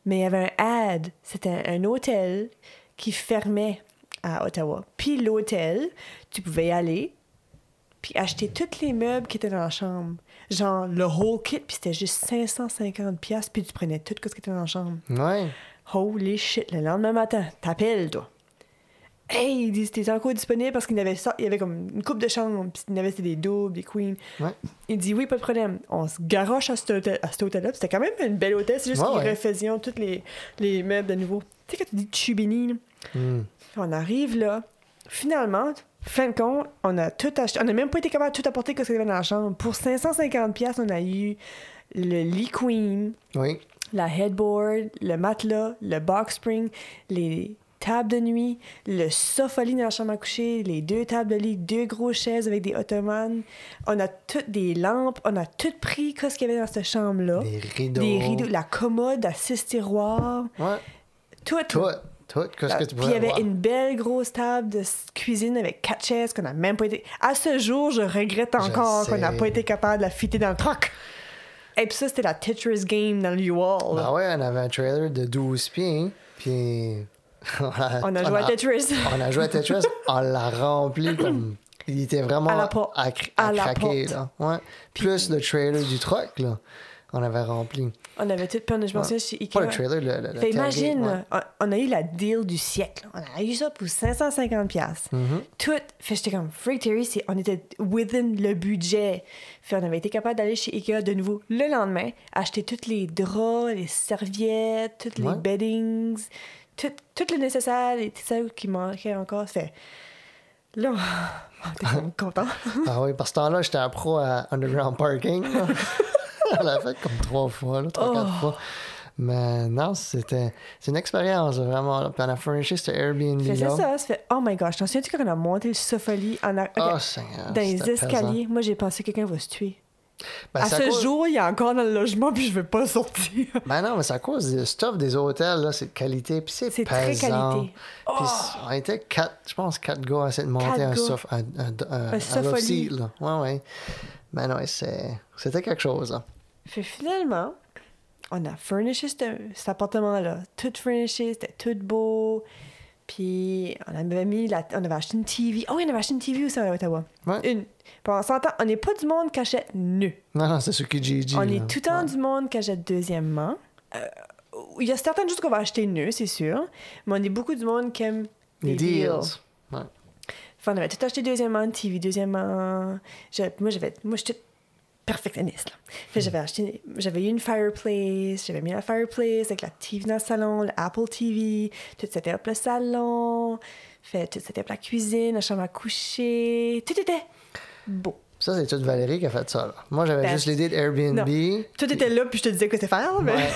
Mais il y avait un ad. C'était un, un hôtel qui fermait à Ottawa. Puis l'hôtel, tu pouvais y aller. Puis acheter tous les meubles qui étaient dans la chambre. Genre le whole kit. Puis c'était juste 550$. piastres, Puis tu prenais tout ce qui était dans la chambre. Ouais. Holy shit, le lendemain matin, t'appelles, toi. Hey, ils disent, t'es encore disponible parce qu'il y avait ça, il y avait comme une coupe de chambres, puis il y avait des doubles, des queens. Ouais. Il dit, oui, pas de problème. On se garoche à cet hôtel- à cet hôtel-là, c'était quand même un bel hôtel, c'est juste Ouais, qu'ils ouais. refaisions tous les, les meubles de nouveau. Tu sais, quand tu dis Chubini, Hmm. on arrive là, finalement, fin de compte, on a tout acheté, on n'a même pas été capable de tout apporter que ce qu'il y avait dans la chambre. Pour 550$, piastres, on a eu le lit queen, Oui. la headboard, le matelas, le box spring, les tables de nuit, le sofa lit dans la chambre à coucher, les deux tables de lit, deux grosses chaises avec des ottomanes. On a toutes des lampes, on a tout pris qu'est-ce qu'il y avait dans cette chambre-là. Des rideaux. Des rideaux, la commode à six tiroirs, Ouais. tout. Tout. Tout. Qu'est-ce que tu Puis il y avait voir? une belle grosse table de cuisine avec quatre chaises qu'on n'a même pas été. À ce jour, je regrette encore qu'on n'a pas été capable de la fitter dans le truck. Et puis ça, c'était la Tetris game dans le U-Haul. Ah ouais, on avait un trailer de 12 pieds, puis... On a joué à Tetris. On a joué à Tetris, on l'a rempli comme... Il était vraiment À la porte. à, cr- À à la craquer, porte. là. Ouais. Plus le trailer du truck, là. On avait rempli. On avait tout. Puis on je me souviens chez Ikea. Pas le trailer, le, le, le Fait tailgate, imagine, ouais. on, on a eu la deal du siècle. On a eu ça pour 550$. piastres. Mm-hmm. Tout. Fait j'étais comme, Freak Terry, on était within le budget. Fait on avait été capable d'aller chez Ikea de nouveau le lendemain, acheter tous les draps, les serviettes, tous les Ouais. beddings, tout, tout le nécessaire, et tout ça qui manquait encore. Fait là, on était content. Ah oui, parce que ce temps-là, j'étais un pro à Underground Parking. on l'a fait comme trois fois, là, trois, Oh. quatre fois. Mais non, c'était c'est une expérience, vraiment. là. Puis on a furniché ce Airbnb c'est ça, ça fait, oh my gosh, t'en souviens-tu quand on a monté le sofa-lit en a- Oh, Seigneur, dans les escaliers? Moi, j'ai pensé que quelqu'un va se tuer. Ben, à ce cause- jour, il est encore dans le logement, puis je veux pas sortir. Ben non, mais c'est à cause du stuff des hôtels, là, c'est de qualité, puis c'est C'est très qualité. Oh! Puis on était quatre, je pense, quatre gars à essayer de monter un sofa, un, un, là. Ouais, ouais. Ben non, c'était quelque chose, là. Finalement, on a furnished ce- cet appartement-là. Tout furnished, c'était tout beau. Puis on avait mis la, on avait acheté une TV. Oh oui, on avait acheté une TV aussi à Ottawa. Ouais. Une. Puis on s'entend, on n'est pas du monde qui achète nu. Non, non, c'est ce qui Gigi. On là. est tout le temps Ouais. du monde qui achète deuxièmement. Euh, Il y a certaines choses qu'on va acheter nu, c'est sûr. Mais on est beaucoup du monde qui aime Les deals. deals. Ouais. Enfin, on avait tout acheté deuxièmement, une TV deuxièmement. Moi, j'avais, moi, j'étais perfectionniste. j'avais acheté, j'avais eu une fireplace, j'avais mis la fireplace avec la TV dans le salon, l'Apple TV, tout c'était up le salon, fait tout c'était up la cuisine, la chambre à coucher, tout était beau. Ça, c'est toute Valérie qui a fait ça, là. Moi, j'avais Ben, juste l'idée d'Airbnb. non. Tout était là, puis je te disais que c'était faire, mais... Ouais.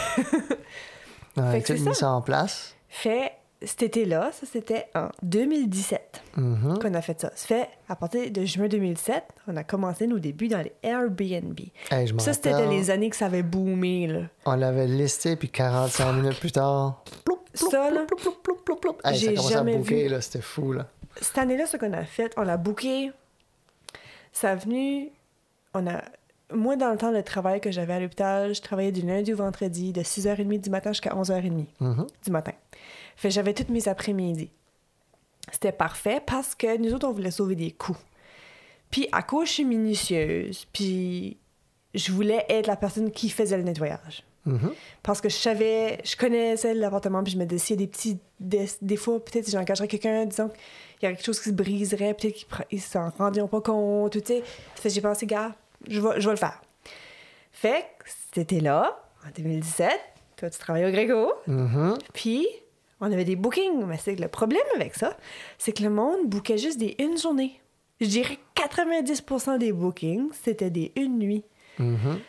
Avait Fait que tout mis ça. ça en place. Fait, cet été-là, ça c'était en 2017 Mhm. qu'on a fait ça. Ça fait, à partir de juin 2007, on a commencé nos débuts dans les Airbnb. Hey, je m'en Ça, c'était les années que ça avait boomé, là. On l'avait listé, puis 45 minutes plus tard. ploup, ploup, Ça, là, ploup, j'ai à jamais vu. là. C'était fou, là. cette année-là, ce qu'on a fait, on a booké. Ça a venu. On a. Moi, dans le temps de travail que j'avais à l'hôpital, je travaillais du lundi au vendredi, de 6h30 du matin jusqu'à 11h30 Mhm. du matin. Fait j'avais toutes mes après-midi. C'était parfait parce que nous autres, on voulait sauver des coûts. Puis, à cause, je suis minutieuse, puis je voulais être la personne qui faisait le nettoyage. Mhm. Parce que je savais, je connaissais l'appartement, puis je me disais, s'il y a des petits dé- défauts, peut-être si j'engagerais quelqu'un, disons qu'il y a quelque chose qui se briserait, peut-être qu'ils s'en rendiront pas compte, tu sais. J'ai pensé, gars, je vais, je vais le faire. Fait que c'était là, en 2017, toi, tu travaillais au Gréco, Mhm. puis on avait des bookings. Mais c'est que le problème avec ça, c'est que le monde bookait juste des une journée. Je dirais 90% des bookings, c'était des une nuit. Mhm.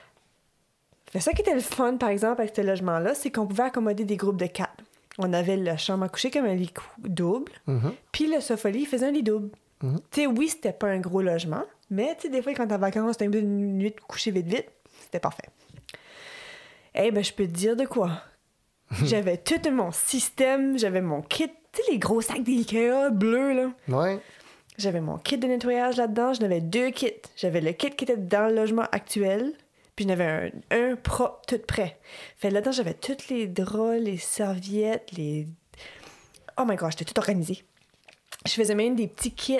Fait ça qui était le fun, par exemple, avec ce logement-là, c'est qu'on pouvait accommoder des groupes de quatre. On avait la chambre à coucher comme un lit double, Mhm. puis le sofa-lit il faisait un lit double. Mhm. Tu sais, oui, c'était pas un gros logement, mais tu sais, des fois, quand t'es en vacances, t'as une nuit de coucher vite vite, c'était parfait. Eh ben, je peux te dire de quoi. j'avais tout mon système, j'avais mon kit, tu sais, les gros sacs d'IKEA bleus, là. Ouais. J'avais mon kit de nettoyage là-dedans. J'en avais deux kits. J'avais le kit qui était dans le logement actuel. Puis j'en avais un, un propre, tout prêt. Fait là-dedans, j'avais tous les draps, les serviettes, les... Oh my god, j'étais tout organisé. Je faisais même des petits kits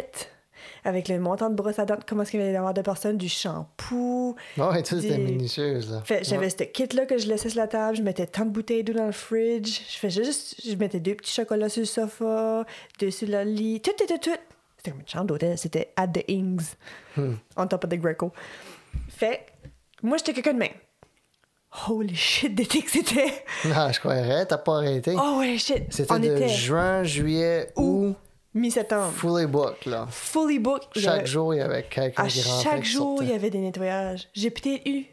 avec le montant de brosse à dents, comment est-ce qu'il y avait d'avoir de personnes, du shampoing. Ouais, tout était Des- minutieuse, j'avais Ouais. ce kit-là que je laissais sur la table. Je mettais tant de bouteilles d'eau dans le fridge. Je faisais juste... Je mettais deux petits chocolats sur le sofa, deux sur le lit. Tout, tout, tout, tout. C'était comme une chambre d'hôtel. C'était at the Ings. Hmm. On top of the Greco. Fait moi, j'étais quelqu'un de même. Holy shit, d'été que c'était. Non, je croirais, t'as pas arrêté. Oh ouais, shit. C'était On de était juin, juillet, août, mi-septembre. fully book, là. Fully y Chaque jour, il y avait quelqu'un À qui rentrait. chaque jour, il y avait des nettoyages. J'ai peut-être eu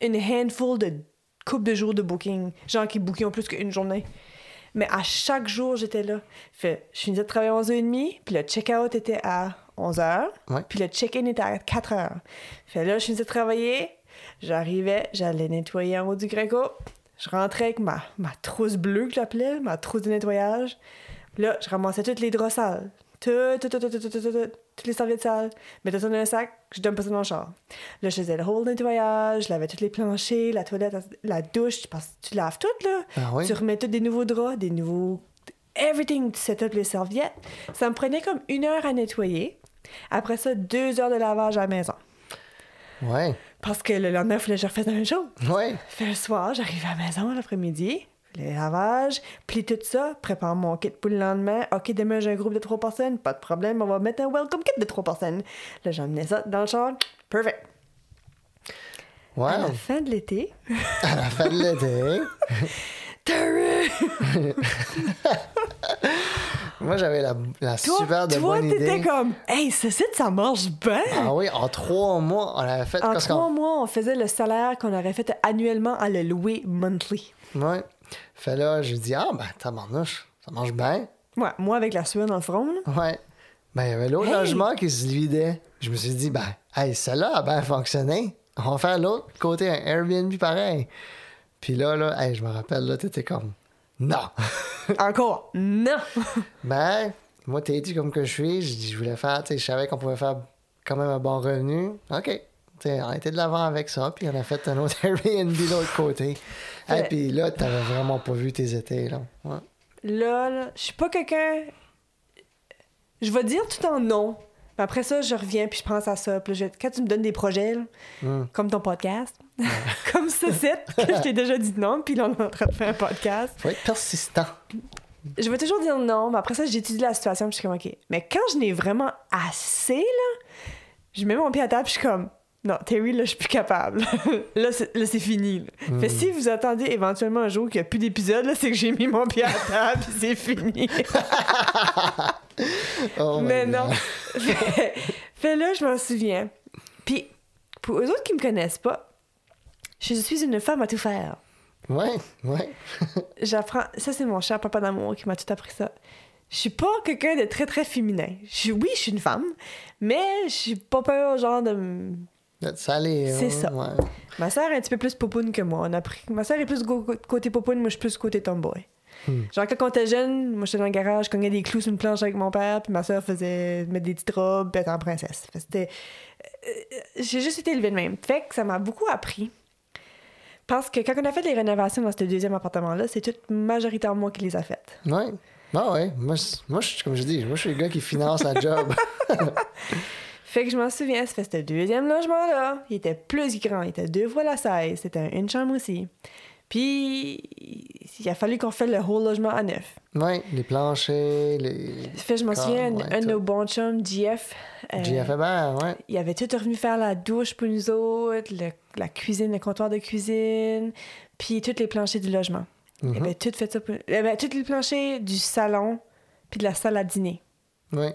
une handful de couple de jours de booking. Gens qui bookaient en plus qu'une journée. Mais à chaque jour, j'étais là. Fait, je finissais de travailler à 11h30, puis le check-out était à 11h, Ouais. puis le check-in était à 4h. Fait là, je finissais de travailler, j'arrivais, j'allais nettoyer en haut du Greco, je rentrais avec ma, ma trousse bleue que j'appelais, ma trousse de nettoyage. Là, je ramassais toutes les draps sales. Tout, tout, tout, tout, tout, tout, tout, tout, toutes les serviettes sales. Mettais ça dans un sac, je donne pas ça dans le char. Là, je faisais le whole nettoyage, je lavais tous les planchers, la toilette, la douche, que tu laves tout, là. Ah oui? Tu remets tous des nouveaux draps, des nouveaux... Everything, tu set up les serviettes. Ça me prenait comme une heure à nettoyer. Après ça, deux heures de lavage à la maison. Ouais. Parce que le lendemain, il fallait que je refasse la même chose. Ouais. Fait le soir, j'arrive à la maison l'après-midi, le lavage, plie tout ça, prépare mon kit pour le lendemain. OK, demain, j'ai un groupe de trois personnes, pas de problème, on va mettre un welcome kit de trois personnes. Là, j'emmenais ça dans le char, perfect. Ouais. À la fin de l'été, À la fin de l'été. Terry! Moi, j'avais la, la Toi, super de toi bonne t'étais idée. comme, hey, ce site, ça marche bien! Ah oui, en trois mois, on avait fait... En trois mois, on faisait le salaire qu'on aurait fait annuellement à le louer monthly. Ouais. Fait là, j'ai dit, ah, ben, tabarnouche, ça marche bien. Ouais, moi avec la sueur dans le front, là. Ouais. Ben, il y avait l'autre Hey! logement qui se vidait. Je me suis dit, ben, hey, celle-là a bien fonctionné. On va faire l'autre côté, un Airbnb pareil. Puis là, là, hey, je me rappelle, là, t'étais comme, non. Encore, non! ben, moi, t'es dit comme que je suis. Je dis, je voulais faire, tu sais, je savais qu'on pouvait faire quand même un bon revenu. OK. On été de l'avant avec ça, puis on a fait un autre Airbnb de l'autre côté. Et puis là, t'avais vraiment pas vu tes étés, là. Ouais. Là, là, je suis pas quelqu'un. Je vais dire tout en non. Mais après ça, je reviens puis je pense à ça. Puis je- quand tu me donnes des projets, là, Mm. comme ton podcast, comme ce site, que je t'ai déjà dit non, puis là, on est en train de faire un podcast, Faut être persistant. je vais toujours dire non, mais après ça, j'étudie la situation puis je suis comme, OK. Mais quand je n'ai vraiment assez, là, je mets mon pied à table puis je suis comme, non, Terry, là, je suis plus capable. là, c'est, là, c'est fini. là. Fait si vous attendez éventuellement un jour qu'il n'y a plus d'épisode, là, c'est que j'ai mis mon pied à table puis c'est fini. Oh Mais non. fait, fait là, je m'en souviens. Puis, pour eux autres qui me connaissent pas, je suis une femme à tout faire. Ouais, ouais. J'apprends. Ça, c'est mon cher papa d'amour qui m'a tout appris ça. Je suis pas quelqu'un de très, très féminin. Je suis, oui, je suis une femme, mais je suis pas peur, genre, de. Salé. C'est ça. Ouais. Ma sœur est un petit peu plus popoune que moi. On a pris... Ma sœur est plus côté popoune, moi, je suis plus côté tomboy. Hmm. Genre, quand on était jeune, moi, j'étais dans le garage, je cognais des clous sur une planche avec mon père, puis ma sœur faisait mettre des petites robes, puis être en princesse. C'était... euh, J'ai juste été élevée de même. Fait que ça m'a beaucoup appris. Parce que quand on a fait les rénovations dans ce deuxième appartement-là, c'est tout majoritairement moi qui les a faites. Ouais. Ah ouais. Moi, je- moi comme je dis, moi, je suis le gars qui finance la job. Fait que je m'en souviens, ça fait ce deuxième logement-là. Il était plus grand, il était deux fois la taille, c'était un- une chambre aussi. Puis, il a fallu qu'on fasse le whole logement à neuf. ouais, les planchers, les. Fait que je m'en souviens, un, ouais, un de nos bons chums, JF, euh, ouais. il avait tout revenu faire la douche pour nous autres, le- la cuisine, le comptoir de cuisine, puis tous les planchers du logement. Il Mhm. avait tout fait ça pour... Il avait tous les planchers du salon, puis de la salle à dîner. Ouais.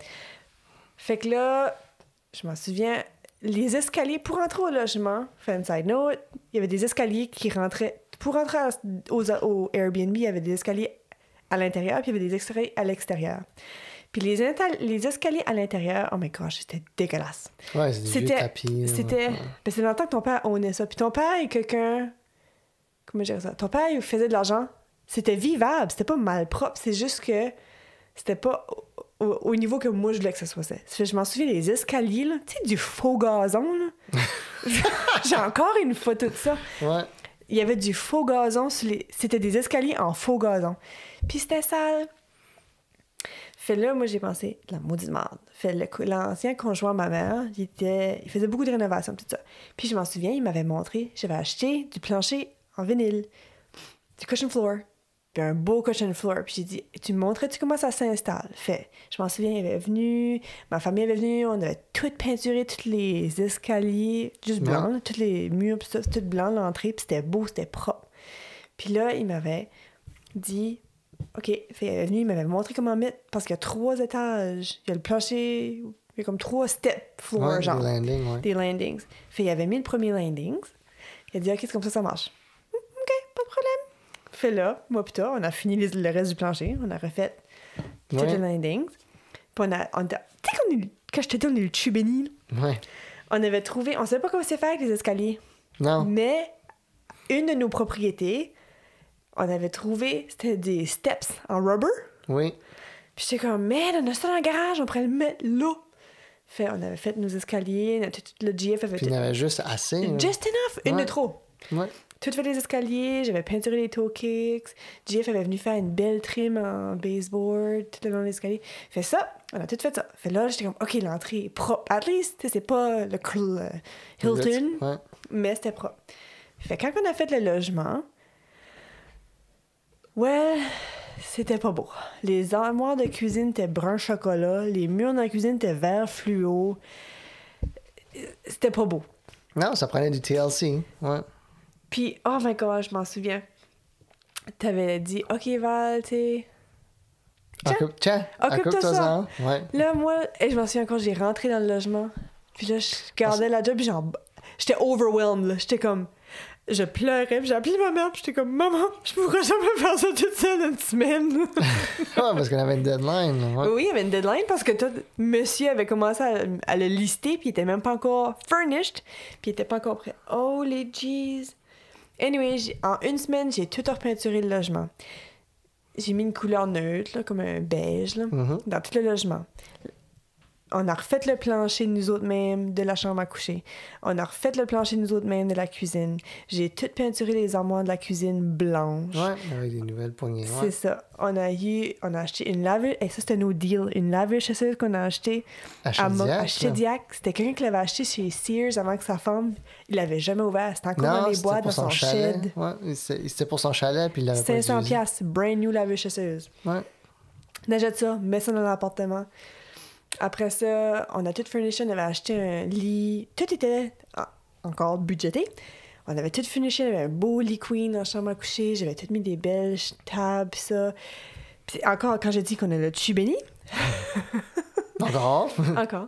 Fait que là, je m'en souviens, les escaliers pour entrer au logement, fan side note, il y avait des escaliers qui rentraient. Pour aux- au Airbnb, il y avait des escaliers à l'intérieur, puis il y avait des escaliers à l'extérieur. Puis les, les escaliers à l'intérieur, oh my gosh, c'était dégueulasse. Ouais, C'était. C'était. Ouais. Ben, c'est dans le temps que ton père ownait ça. Puis ton père est quelqu'un. Comment je dirais ça? Ton père, il faisait de l'argent. C'était vivable. C'était pas mal propre. C'est juste que c'était pas au, au- au niveau que moi je voulais que ça soit ça. Je m'en souviens, les escaliers, là. Tu sais, du faux gazon. J'ai encore une photo de ça. Ouais. Il y avait du faux gazon sur les... C'était des escaliers en faux gazon. Puis c'était sale. Fait là, moi, j'ai pensé, la maudite merde. Fait l'ancien conjoint de ma mère, il, était... il faisait beaucoup de rénovations, tout ça. Puis je m'en souviens, il m'avait montré, j'avais acheté du plancher en vinyle, du cushion floor, puis un beau cushion floor. Puis j'ai dit, tu me montrais-tu comment ça s'installe? Fait, je m'en souviens, il avait venu, ma famille avait venu, on avait tout peinturé, tous les escaliers, juste blancs, Ouais. tous les murs, puis ça, tout blanc, l'entrée, puis c'était beau, c'était propre. Puis là, il m'avait dit, OK, fait, il est venu, il m'avait montré comment mettre, parce qu'il y a trois étages, il y a le plancher, il y a comme trois step floor, Ouais, genre des landings, ouais. des landings. Fait il avait mis le premier landings. Il a dit, OK, c'est comme ça, ça marche. Hmm, OK. problème. Fait là, moi pis toi, on a fini les- le reste du plancher. On a refait toutes Ouais. les landings. Puis on a... On tu sais, quand, on est- quand je te dis, on est le tube béni, là, Ouais. on avait trouvé... On savait pas comment c'est faire avec les escaliers. Non. Mais une de nos propriétés, on avait trouvé, c'était des steps en rubber. Oui. Puis j'étais comme, man, on a ça dans le garage, on pourrait le mettre là. Fait, on avait fait nos escaliers, notre- tout le GF avait Puis il y en avait juste assez. Just enough, une Ouais. de trop. Ouais. Tout fait les escaliers, j'avais peinturé les toe kicks. GF avait venu faire une belle trim en baseboard tout le long de l'escalier. Fait ça, on a tout fait ça. Fait là, j'étais comme, OK, l'entrée est propre. At least, c'est pas le cl- euh, Hilton, Ouais. mais c'était propre. Fait quand on a fait le logement, ouais, c'était pas beau. Les armoires de cuisine étaient brun chocolat, les murs dans la cuisine étaient vert fluo. C'était pas beau. Non, ça prenait du TLC. Ouais. Puis, oh my god, je m'en souviens. T'avais dit, OK, Val. Tiens. Tiens, Occupe-toi ça. Ouais. Là, moi, et je m'en souviens quand j'ai rentré dans le logement. Puis là, je gardais la job, puis j'étais overwhelmed, là. J'étais comme, je pleurais, puis j'ai appelé ma mère, puis j'étais comme, maman, je pourrais jamais faire ça toute seule une semaine. ouais, parce qu'on avait une deadline. Ouais. oui, il y avait une deadline parce que tout, monsieur avait commencé à, à le lister, puis il était même pas encore furnished, puis il était pas encore prêt. Oh, les jeez. Anyway, en une semaine, j'ai tout repeinturé le logement. J'ai mis une couleur neutre, là, comme un beige, là, Mhm. dans tout le logement. On a refait le plancher nous autres mêmes de la chambre à coucher. On a refait le plancher nous autres mêmes de la cuisine. J'ai tout peinturé les armoires de la cuisine blanches. Ouais, avec des nouvelles poignées. C'est ça. On a eu, on a acheté une laveuse, et ça c'était nos deals, une laveuse chasseuse qu'on a acheté À. Chaudiac. C'était quelqu'un qui l'avait acheté chez Sears avant que sa femme, il l'avait jamais ouvert. C'était encore Non, dans les boîtes dans son, chalet. shed. Ouais, c'était pour son chalet, puis il l'avait pas 500 utilisé. pièces, brand new laveuse chasseuse. Ouais. Ça, met ça dans l'appartement. Après ça, on a tout furnish, on avait acheté un lit. Tout était ah, encore budgété. On avait tout furnish, on avait un beau lit queen dans la chambre à coucher. J'avais tout mis des belles tables, ça. Puis encore, quand j'ai dit qu'on a le dessus béni, Encore? encore,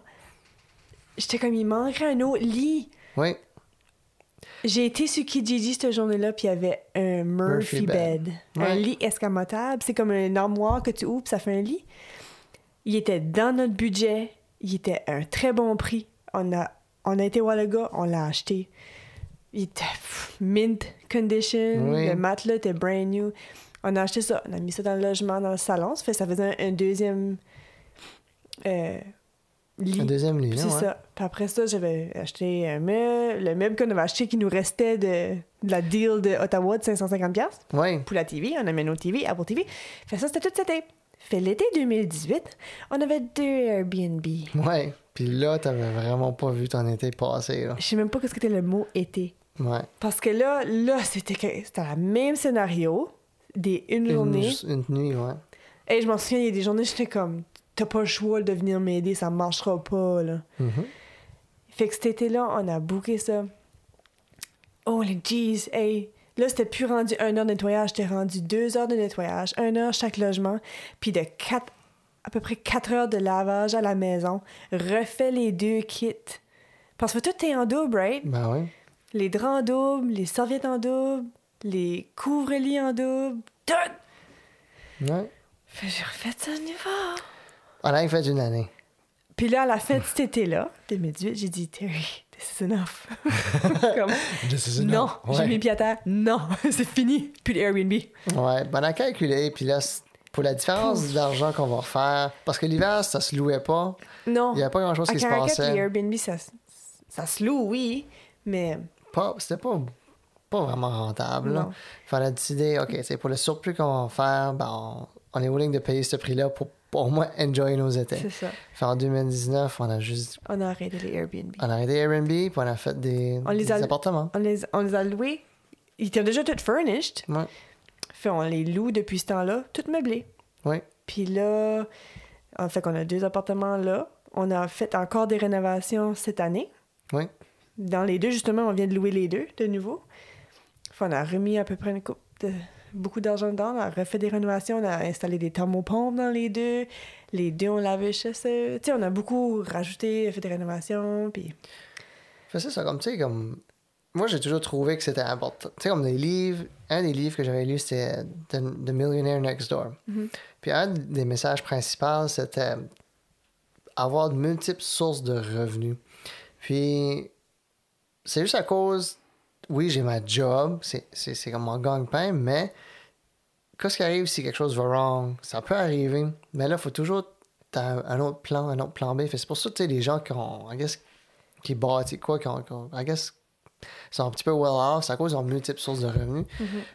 j'étais comme, il manquerait un autre lit. oui. J'ai été sur Kijiji cette journée-là, puis il y avait un Murphy, Murphy bed. bed. Un lit escamotable. C'est comme une armoire que tu ouvres, puis ça fait un lit. Il était dans notre budget. Il était à un très bon prix. On a, on a été voir le gars, on l'a acheté. Il était mint condition. Oui. Le matelas était brand new. On a acheté ça. On a mis ça dans le logement, dans le salon. Ça, fait, ça faisait un, un deuxième euh, lit. Un deuxième lit, C'est ouais. ça. Puis après ça, j'avais acheté un meuble, le meuble qu'on avait acheté qui nous restait de, de la deal de Ottawa de 550$ piastres Oui. pour la TV. On a mis nos TV, Apple TV. Fait ça, c'était tout cet été. Fait l'été 2018, on avait deux Airbnb. Ouais. Puis là, t'avais vraiment pas vu ton été passer. Je sais même pas ce que c'était le mot été. Ouais. Parce que là, là, c'était que- c'était le même scénario, des une, journée. Une, une nuit, ouais. Et je m'en souviens, il y a des journées, j'étais comme, t'as pas le choix de venir m'aider, ça marchera pas, là. Mhm. Fait que cet été-là, on a booké ça. Oh, les jeez, hey! Là, c'était plus rendu une heure de nettoyage, c'était rendu deux heures de nettoyage, une heure chaque logement, puis de quatre, à peu près quatre heures de lavage à la maison. Refait les deux kits. Parce que tout est en double, right? Ben oui. Les draps en double, les serviettes en double, les couvre-lits en double, tout! Ouais. Fait j'ai refait ça à nouveau. On a fait une année. Puis là, à la fin de cet été-là, 2018, j'ai dit, Terry, this is enough. Comme, non, j'ai mis pied à terre. Non, c'est fini. Plus d'Airbnb. Ouais, ben on a calculé, puis là, pour la différence d'argent qu'on va refaire, parce que l'hiver, ça se louait pas, Non. il n'y avait pas grand-chose à qui se Caracat, les passait. Airbnb, ça, se loue, oui, mais Pas, c'était pas, pas vraiment rentable. qu'on a décidé, OK, c'est pour le surplus qu'on va faire, ben, on, on est willing de payer ce prix-là pour, pour au moins enjoy nos étés. c'est ça. Fait en 2019, on a juste On a arrêté les Airbnb. on a arrêté Airbnb, puis on a fait des, On les des a- appartements. On les, on les a loués. Ils étaient déjà tous furnished. Ouais. Fait on les loue depuis ce temps-là, tout meublé. Oui. Puis là, en fait qu'on a deux appartements là. On a fait encore des rénovations cette année. Oui. Dans les deux, justement, on vient de louer les deux de nouveau. Fait on a remis à peu près une coupe de beaucoup d'argent dedans. On a refait des rénovations. On a installé des thermopompes dans les deux. Les deux, on lavait chez eux. Tu sais, on a beaucoup rajouté, fait des rénovations. Puis c'est ça, comme tu sais, comme moi, j'ai toujours trouvé que c'était important. Tu sais, comme des livres, un des livres que j'avais lu, c'était The, The Millionaire Next Door. Mhm. Puis un des messages principaux, c'était avoir de multiples sources de revenus. Puis, c'est juste à cause, oui, j'ai ma job, c'est comme mon gagne-pain, mais qu'est-ce qui arrive si quelque chose va wrong? Ça peut arriver, mais là, il faut toujours t'as un, un autre plan, un autre plan B. C'est pour ça que tu sais, les gens qui ont, I guess, qui bâtissent quoi, qui ont, qui ont- I guess, sont un petit peu well off, c'est à cause ont multiples sources de revenus.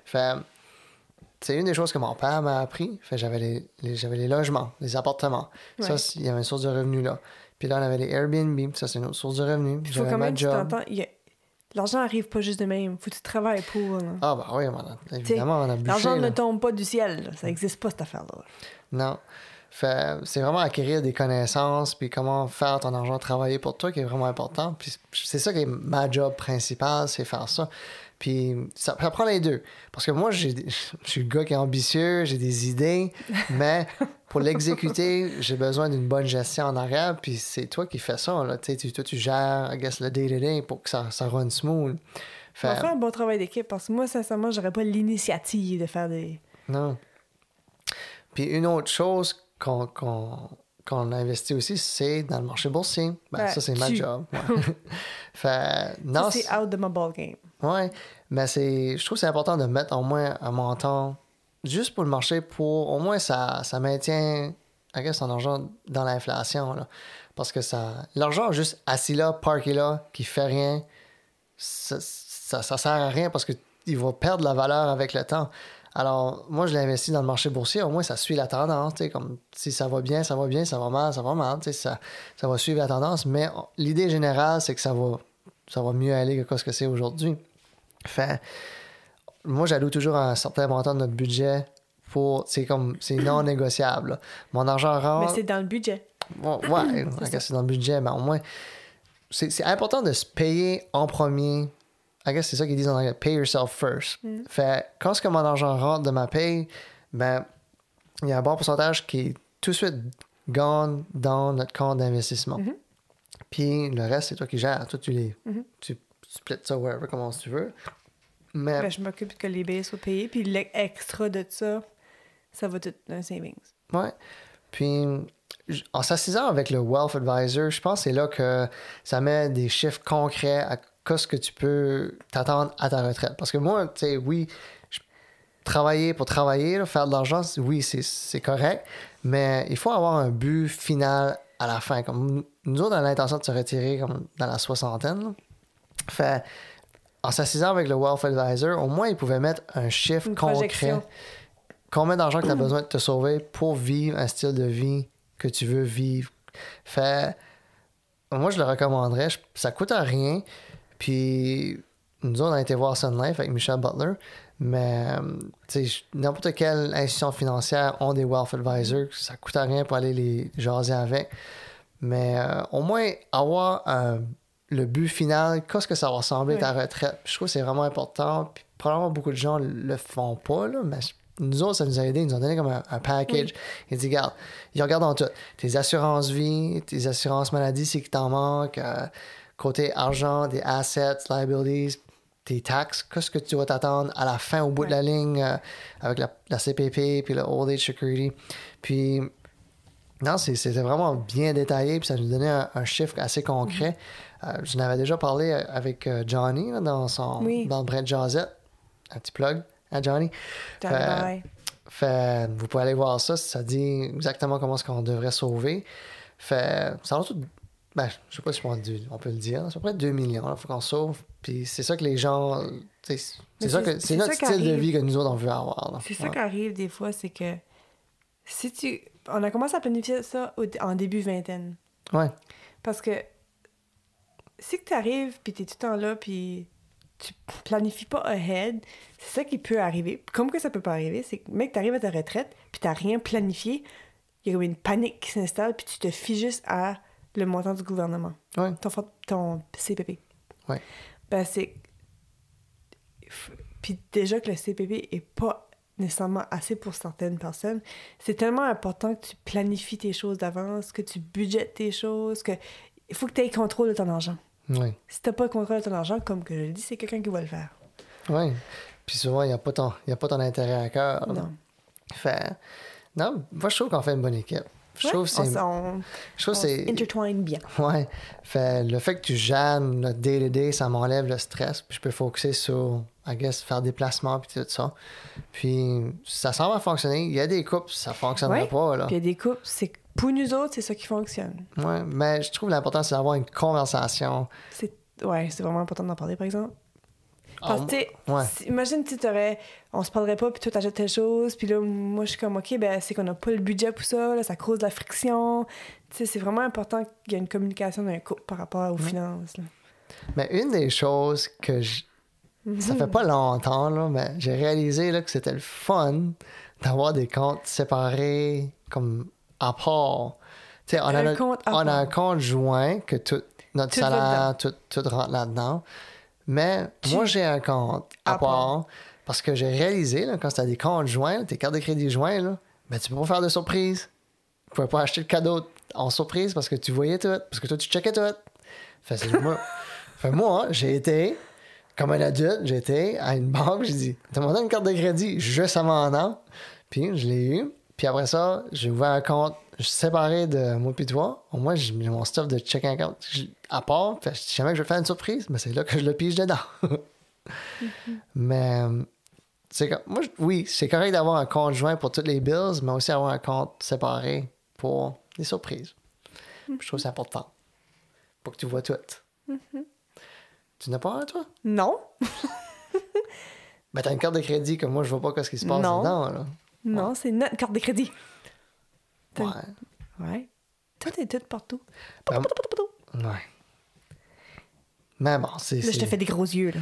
Fait c'est une des choses que mon père m'a appris. Fait j'avais les, les- j'avais les logements, les appartements. Ça, Ouais. il y avait une source de revenus là. Puis là, on avait les Airbnb, ça, c'est une autre source de revenus. Faut J'avais quand même tu t'entends. il L'argent arrive pas juste de même. Faut que tu travailles pour. là. Ah, bah oui, on a- évidemment, on a. L'argent ne tombe pas du ciel. là. Ça n'existe pas, cette affaire-là. Non. Fait, c'est vraiment acquérir des connaissances, puis comment faire ton argent travailler pour toi qui est vraiment important. Puis c'est ça qui est ma job principale, c'est faire ça. Puis ça, ça prend les deux. Parce que moi, j'ai, je suis le gars qui est ambitieux, j'ai des idées, mais pour l'exécuter, j'ai besoin d'une bonne gestion en arrière, puis c'est toi qui fais ça. Là. Tu, toi, tu gères, I guess, le day-to-day pour que ça, ça run smooth. On va Fait, un bon travail d'équipe parce que moi, sincèrement, j'aurais pas l'initiative de faire des. Non. Puis une autre chose qu'on qu'on qu'on investit aussi, c'est dans le marché boursier. Ben, Ben, ça, c'est ma job. ouais. fait, non, c'est out de ma ball game. ouais, mais c'est, je trouve que c'est important de mettre au moins un montant juste pour le marché, pour au moins ça, ça maintient, son argent dans l'inflation. là. Parce que ça, l'argent juste assis là, parké là, qui fait rien, ça, ça, sert à rien parce qu'il va perdre la valeur avec le temps. Alors, moi, je l'investis dans le marché boursier, au moins, ça suit la tendance. Comme si ça va bien, ça va bien, ça va mal, ça va mal. Ça, ça va suivre la tendance. Mais l'idée générale, c'est que ça va, ça va mieux aller que ce que c'est aujourd'hui. Fait, moi, j'alloue toujours un certain montant de notre budget pour. C'est comme. C'est non négociable. là. Mon argent Mais rentre. c'est dans le budget. Ouais, ouais, I guess c'est dans le budget, mais au moins, c'est c'est important de se payer en premier. I guess c'est ça qu'ils disent en anglais, pay yourself first. Fait, quand ce que mon argent rentre de ma paye, ben, il y a un bon pourcentage qui est tout de suite gone dans notre compte d'investissement. Puis le reste, c'est toi qui gères. Toi, tu les. Tu splits ça wherever, comment tu veux. Mais. Ben, je m'occupe que les billets soient payés, puis l'extra de ça, ça va tout dans un savings. Ouais. Puis, en s'assisant avec le Wealth Advisor, je pense que c'est là que ça met des chiffres concrets à qu'est-ce que tu peux t'attendre à ta retraite. Parce que moi, tu sais, oui, je- travailler pour travailler, là, faire de l'argent, oui, c'est- c'est correct, mais il faut avoir un but final à la fin. Comme nous autres, on a l'intention de se retirer comme dans la soixantaine. là. Fait, en s'assisant avec le Wealth Advisor, au moins, ils pouvaient mettre un chiffre Une concret projection. combien d'argent que tu as besoin de te sauver pour vivre un style de vie que tu veux vivre? Fait, moi, je le recommanderais. Je- ça coûte à rien. Puis, nous autres, on a été voir Sun Life avec Michel Butler. Mais, euh, tu sais, n'importe quelle institution financière ont des wealth advisors. Ça coûte à rien pour aller les jaser avec. Mais euh, au moins, avoir euh, le but final, qu'est-ce que ça va ressembler ta retraite? Je trouve que c'est vraiment important. Puis, probablement, beaucoup de gens le font pas, là, mais nous autres, ça nous a aidé. Ils nous ont donné comme un, un package. Ils disent, regarde, ils regardent dans tout. Tes assurances vie, tes assurances maladie, c'est qu'il t'en manque. euh, côté argent, des assets, liabilities, tes taxes, qu'est-ce que tu vas t'attendre à la fin, au bout de la ligne, euh, avec la, la CPP, puis le Old Age Security? Puis, non, c'était vraiment bien détaillé, puis ça nous donnait un, un chiffre assez concret. Euh, je n'avais déjà parlé avec euh, Johnny là, dans, son, Oui. dans le Brett Jazette. Un petit plug à Johnny? Johnny Fait-. Fait, vous pouvez aller voir ça, ça dit exactement comment est-ce qu'on devrait sauver. Fait, ça tout. Ben, je sais pas si on peut, on peut le dire, c'est à peu près 2 millions, il faut qu'on sauve. Puis c'est ça que les gens. C'est ça que c'est notre ça style de vie que nous autres on veut avoir. C'est ça qui arrive des fois, c'est que si tu. On a commencé à planifier ça en début vingtaine. Ouais. Parce que si tu arrives, puis tu es tout le temps là, puis tu planifies pas ahead, c'est ça qui peut arriver. Comme que ça peut pas arriver, c'est que, mec, tu arrives à ta retraite, puis tu rien planifié, il y a comme une panique qui s'installe, puis tu te fies juste à le montant du gouvernement. Ouais. Ton, CPP. Ouais. Ben, c'est. Puis déjà que le CPP est pas nécessairement assez pour certaines personnes, c'est tellement important que tu planifies tes choses d'avance, que tu budgètes tes choses, que il faut que tu aies contrôle de ton argent. Oui. Si t'as pas le contrôle de ton argent, comme que je le dis, c'est quelqu'un qui va le faire. Oui. Puis souvent, il n'y a, pas ton- y a pas ton intérêt à cœur. Non. Fait. Non, moi, je trouve qu'on fait une bonne équipe. Je Ouais, trouve c'est. Je trouve intertwine bien. Ouais. Fait le fait que tu gères le day-to-day, ça m'enlève le stress. Puis je peux focuser sur, I guess, faire des placements puis tout ça. Puis ça semble fonctionner. Il y a des couples, ça fonctionnerait Ouais. pas, là. Puis il y a des couples, c'est pour nous autres, c'est ça qui fonctionne. Ouais. Mais je trouve l'important, c'est d'avoir une conversation. C'est ouais, c'est vraiment important d'en parler, par exemple. Parce Ah, que, ouais. si- imagine, tu t'aurais, on se parlerait pas, puis toi, t'achètes telle chose, puis là, moi, je suis comme, OK, ben, c'est qu'on n'a pas le budget pour ça, là, ça cause de la friction. Tu sais, c'est vraiment important qu'il y ait une communication d'un couple par rapport aux finances. là. Mais une des choses que je... ça fait pas longtemps, là, mais j'ai réalisé là, que c'était le fun d'avoir des comptes séparés comme à part. Tu sais, on, a Un compte on a un compte joint que tout, notre Tout salaire, tout, tout rentre là-dedans. Mais Tu- moi, j'ai un compte à, À part, part. parce que j'ai réalisé, là, quand tu as des comptes joints, tes cartes de crédit joints, là, ben, tu peux pas faire de surprise. Tu pouvais pas acheter le cadeau en surprise parce que tu voyais tout, parce que toi, tu checkais tout. Fait, moi, fait, moi, j'ai été, comme un adulte, j'ai été à une banque, j'ai dit, demandez une carte de crédit juste avant un an. Puis je l'ai eu. Puis après ça, j'ai ouvert un compte séparé de moi puis toi. Au moins, j'ai mis mon stuff de check account à part. Fait, si jamais que je vais faire une surprise, mais c'est là que je le pige dedans. Mais, euh, c'est moi, oui, c'est correct d'avoir un compte joint pour toutes les bills, mais aussi avoir un compte séparé pour les surprises. Je trouve que c'est important. Pour que tu vois tout. Tu n'as pas un, toi? Non, Ben, t'as une carte de crédit que moi, je vois pas ce qui se passe Non. dedans, là. Non, c'est notre carte de crédit. Ouais. Ouais. Toi, t'es tout partout. Ben, ouais. Mais bon, c'est. Là, je te fais des gros yeux, là.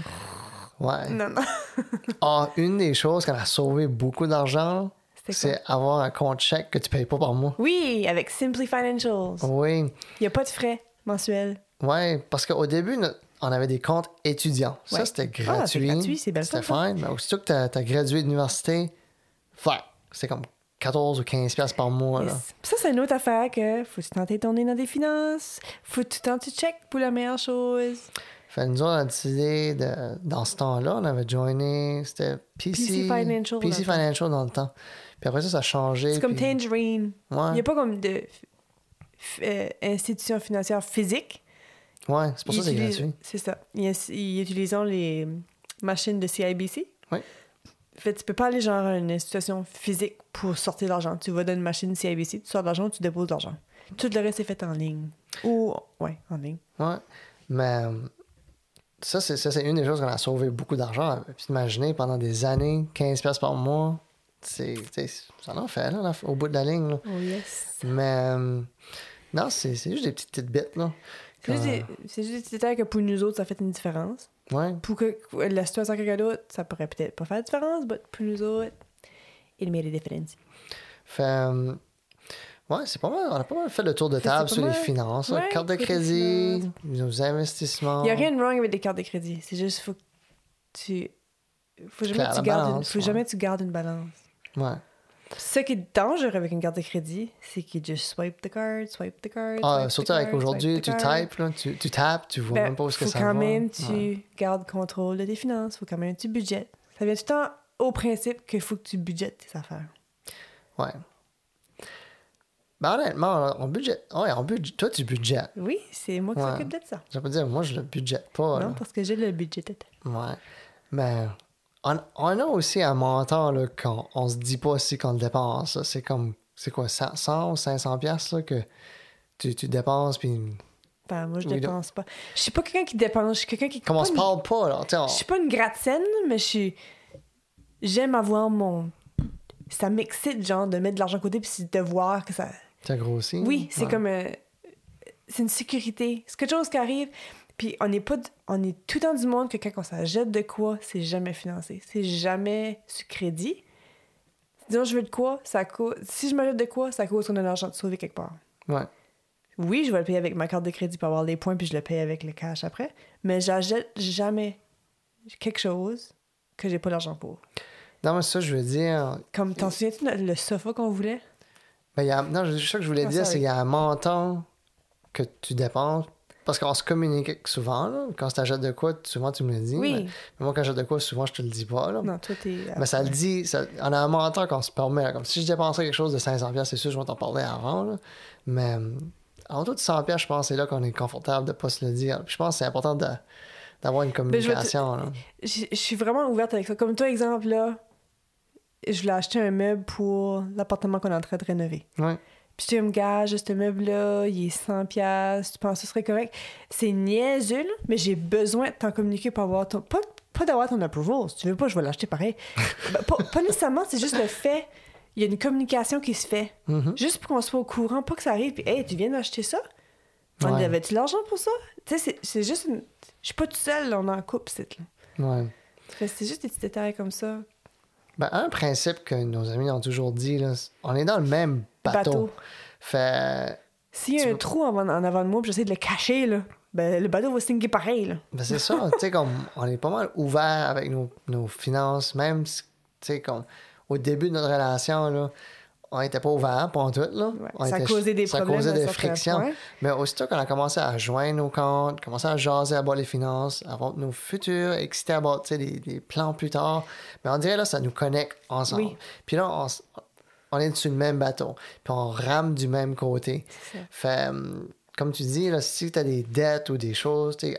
Ouais. Non, non. Ah, une des choses qui a sauvé beaucoup d'argent, c'est avoir un compte chèque que tu payes pas par mois. Oui, avec Simply Financials. Oui. Il n'y a pas de frais mensuels. Ouais, parce qu'au début, on avait des comptes étudiants. Ça, Ouais. c'était Ah, c'est gratuit. gratuit, c'est belle C'était ça, fine. Mais aussitôt que t'as as gradué d'université, flat. C'est comme 14 ou 15 piastres par mois. Là. Yes. Ça, c'est une autre affaire que faut tenter ton nez dans des finances. Faut que tu tentes, tu check pour la meilleure chose. Fait nous, on a décidé, de, dans ce temps-là, on avait joiné, c'était PC, PC Financial PC dans le temps. Financial dans le temps. Puis après ça, ça a changé. C'est comme puis- Tangerine. Il n'y a pas comme de euh, institution financière physique. ouais c'est pour ça que c'est gratuit. C'est ça. Ils, ils utilisent les machines de CIBC. Oui. Fait, tu peux pas aller genre à une institution physique pour sortir de l'argent. Tu vas dans une machine CIBC, tu sors de l'argent, tu déposes de l'argent. Tout le reste est fait en ligne. Ou, ouais, en ligne. Ouais. Mais ça, c'est ça, c'est une des choses qu'on a sauvé beaucoup d'argent. Puis imaginer pendant des années, 15 piastres par mois, c'est, ça en fait, là, au bout de la ligne. Là. Oh yes. Mais euh, non, c'est, c'est juste des petites, petites bêtes, là. C'est juste, des- des détails que pour nous autres, ça fait une différence. Ouais. Pour que la situation à quelqu'un d'autre, ça pourrait peut-être pas faire de différence, mais pour nous autres, it made a difference. Fait, euh, ouais, c'est pas mal. On a pas mal fait le tour de table sur les finances. là. Ouais, carte de crédit, nos investissements. Il n'y a rien de wrong avec des cartes de crédit. C'est juste faut que tu. Faut jamais, que tu gardes une... faut ouais. jamais que tu gardes une balance. Ouais. Ce qui est dangereux avec une carte de crédit, c'est qu'il just swipe the card, swipe the card. Ah, swipe the surtout avec aujourd'hui, tu types, là, tu, tu tapes, tu vois Ben, même pas où est-ce que faut ça quand va. même tu Ouais. gardes contrôle de tes finances. Faut quand même tu budgettes. Ça vient tout le temps au principe qu'il faut que tu budgettes tes affaires. Ouais. Ben honnêtement, on budget. Ouais, on budget. Toi, tu budgettes. Oui, c'est moi qui Ouais. s'occupe de ça. Je peux dire, moi, je le budgette pas. là. Non, parce que j'ai le budget. Ouais. Mais on, on a aussi un montant là, qu'on on se dit pas si qu'on le dépense. là. C'est comme, c'est quoi, 100, 100 ou 500 piastres là, que tu, tu dépenses, puis Enfin, moi, je Oui, dépense pas. Je suis pas quelqu'un qui dépense. Je suis quelqu'un qui. comme on se une- parle pas, là. on- Je suis pas une gratte-scène, mais je suis. J'aime avoir mon. Ça m'excite, genre, de mettre de l'argent de côté puis de voir que ça. T'as grossi. Oui, c'est Ouais. comme. euh, C'est une sécurité. C'est quelque chose qui arrive. Puis on n'est pas. On est tout dans du monde que quand on s'achète de quoi, c'est jamais financé. C'est jamais sur crédit. Disons, je veux de quoi, ça coûte. Si je m'achète de quoi, ça cause qu'on a de l'argent de sauver quelque part. Ouais. Oui, je vais le payer avec ma carte de crédit pour avoir les points, puis je le paye avec le cash après. Mais j'achète jamais quelque chose que j'ai pas l'argent pour. Non, mais ça, je veux dire. Comme, t'en souviens-tu le sofa qu'on voulait? Ben, y a, non, je- ça que je voulais Ah, dire, c'est qu'il y a un montant que tu dépenses, parce qu'on se communique souvent, là. Quand tu achètes de quoi, souvent tu me le dis. Oui. Mais, mais moi, quand j'achète de quoi, souvent je te le dis pas, là. Non, toi, t'es. Mais ça le dit, ça, on a un menteur qu'on se permet. là. Comme si je dépensais quelque chose de 500$, c'est sûr, je vais t'en parler avant. là. Mais en tout de 100$, je pense que c'est là qu'on est confortable de pas se le dire. Puis je pense que c'est important de- d'avoir une Ben, je vais te- communication. là. Je je suis vraiment ouverte avec ça. Comme toi, exemple, là, je voulais acheter un meuble pour l'appartement qu'on est en train de rénover. Ouais. Puis tu me gages, ce meuble-là, il est 100 pièces, tu penses que ce serait correct? C'est niaiseux, là, mais j'ai besoin de t'en communiquer pour avoir ton... Pas, pas d'avoir ton approval. Si tu veux pas, je vais l'acheter pareil. Ben, pas, pas nécessairement, c'est juste le fait... Il y a une communication qui se fait. Mhm. Juste pour qu'on soit au courant, pas que ça arrive, puis « Hey, tu viens d'acheter ça? On Ouais. avait-tu l'argent pour ça? » Tu sais, c'est- juste une... Je suis pas toute seule, là, on est en couple, c'est là. Ouais. C'est juste des petits détails comme ça. Ben, un principe que nos amis ont toujours dit, là, on est dans le même bateau. Bateau. Fait. S'il y a un veux- trou en, en avant de moi, j'essaie de le cacher, là, ben, le bateau va sinker pareil. Là. Ben, c'est ça, tu sais, comme on est pas mal ouvert avec nos, nos finances, même, tu sais, comme au début de notre relation, là, on était pas ouvert, en tout, là. Ouais, On ça était- causé des ça problèmes. causait des frictions. Mais aussitôt qu'on a commencé à joindre nos comptes, commencé à jaser à bas les finances, à voir nos futurs, excité à sais, des, des plans plus tard, mais on dirait là, ça nous connecte ensemble. Oui. Puis là, on, on est sur le même bateau, puis on rame du même côté. Fait, hum, comme tu dis, là, si tu as des dettes ou des choses, tu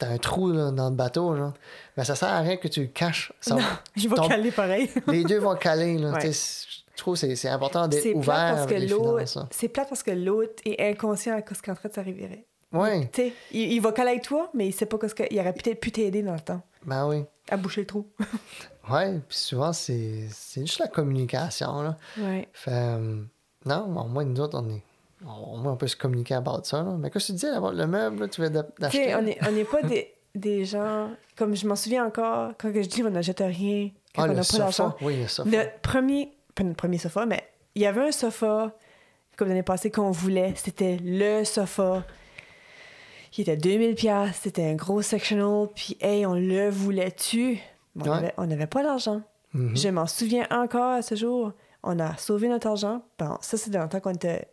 as un trou là, dans le bateau, là, ben, ça sert à rien que tu le caches. Ça va- Non, il va ton- caler pareil. Les deux vont caler. Là, Ouais. Je trouve que c'est- important d'être ouvert parce que avec. C'est plate parce que l'autre est inconscient à ce qui est en train de s'arriver. Oui, Tu sais, il, il va caler avec toi, mais il sait pas ce que. Il aurait peut-être pu t'aider dans le temps ben oui. à boucher le trou. Ouais, puis souvent, c'est c'est juste la communication. Là. Ouais. Fait, euh, non, au moins, nous autres, on est. Au moins, on peut se communiquer à bord de ça. Là. Mais qu'est-ce que tu dis, le meuble, là, tu veux d'acheter? on n'est on est pas des, des gens. Comme je m'en souviens encore, quand je dis on n'achète rien, quand Ah, on n'a pas d'argent. sofa. Oui, le sofa. Notre premier, pas notre premier sofa, mais il y avait un sofa, comme l'année passée, qu'on voulait. C'était le sofa. qui était 2000 pièces C'était un gros sectional. Puis, hey, on le voulait-tu? On Ouais. avait- on n'avait pas l'argent. Mhm. Je m'en souviens encore à ce jour. On a sauvé notre argent. Bon, ça, c'est dans le temps qu'on était...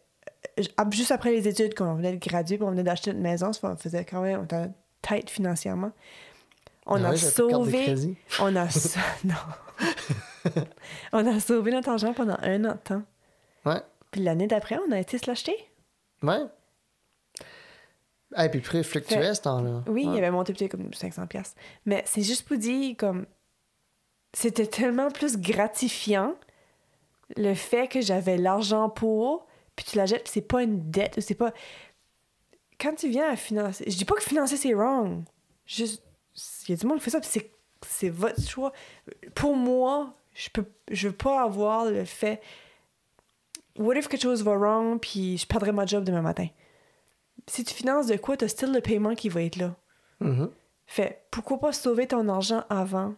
euh, Juste après les études, quand on venait de graduer, puis on venait d'acheter une maison, on faisait quand même... On était tight financièrement. On Ah a sauvé... On a... non. on a sauvé notre argent pendant un an de temps. Ouais. Puis l'année d'après, on a été se l'acheter. Ouais. Et puis le prix fluctuait ce temps-là. Oui, il Ouais. avait monté peut-être comme 500 pièces. Mais c'est juste pour dire comme c'était tellement plus gratifiant le fait que j'avais l'argent pour puis tu l'achètes, puis c'est pas une dette, c'est pas quand tu viens à financer, je dis pas que financer c'est wrong. Juste il y a du monde qui fait ça, puis c'est votre choix. Pour moi, je peux je veux pas avoir le fait what if quelque chose va wrong puis je perdrais ma job demain matin? Si tu finances de quoi, t'as still le paiement qui va être là. Mhm. Fait, pourquoi pas sauver ton argent avant?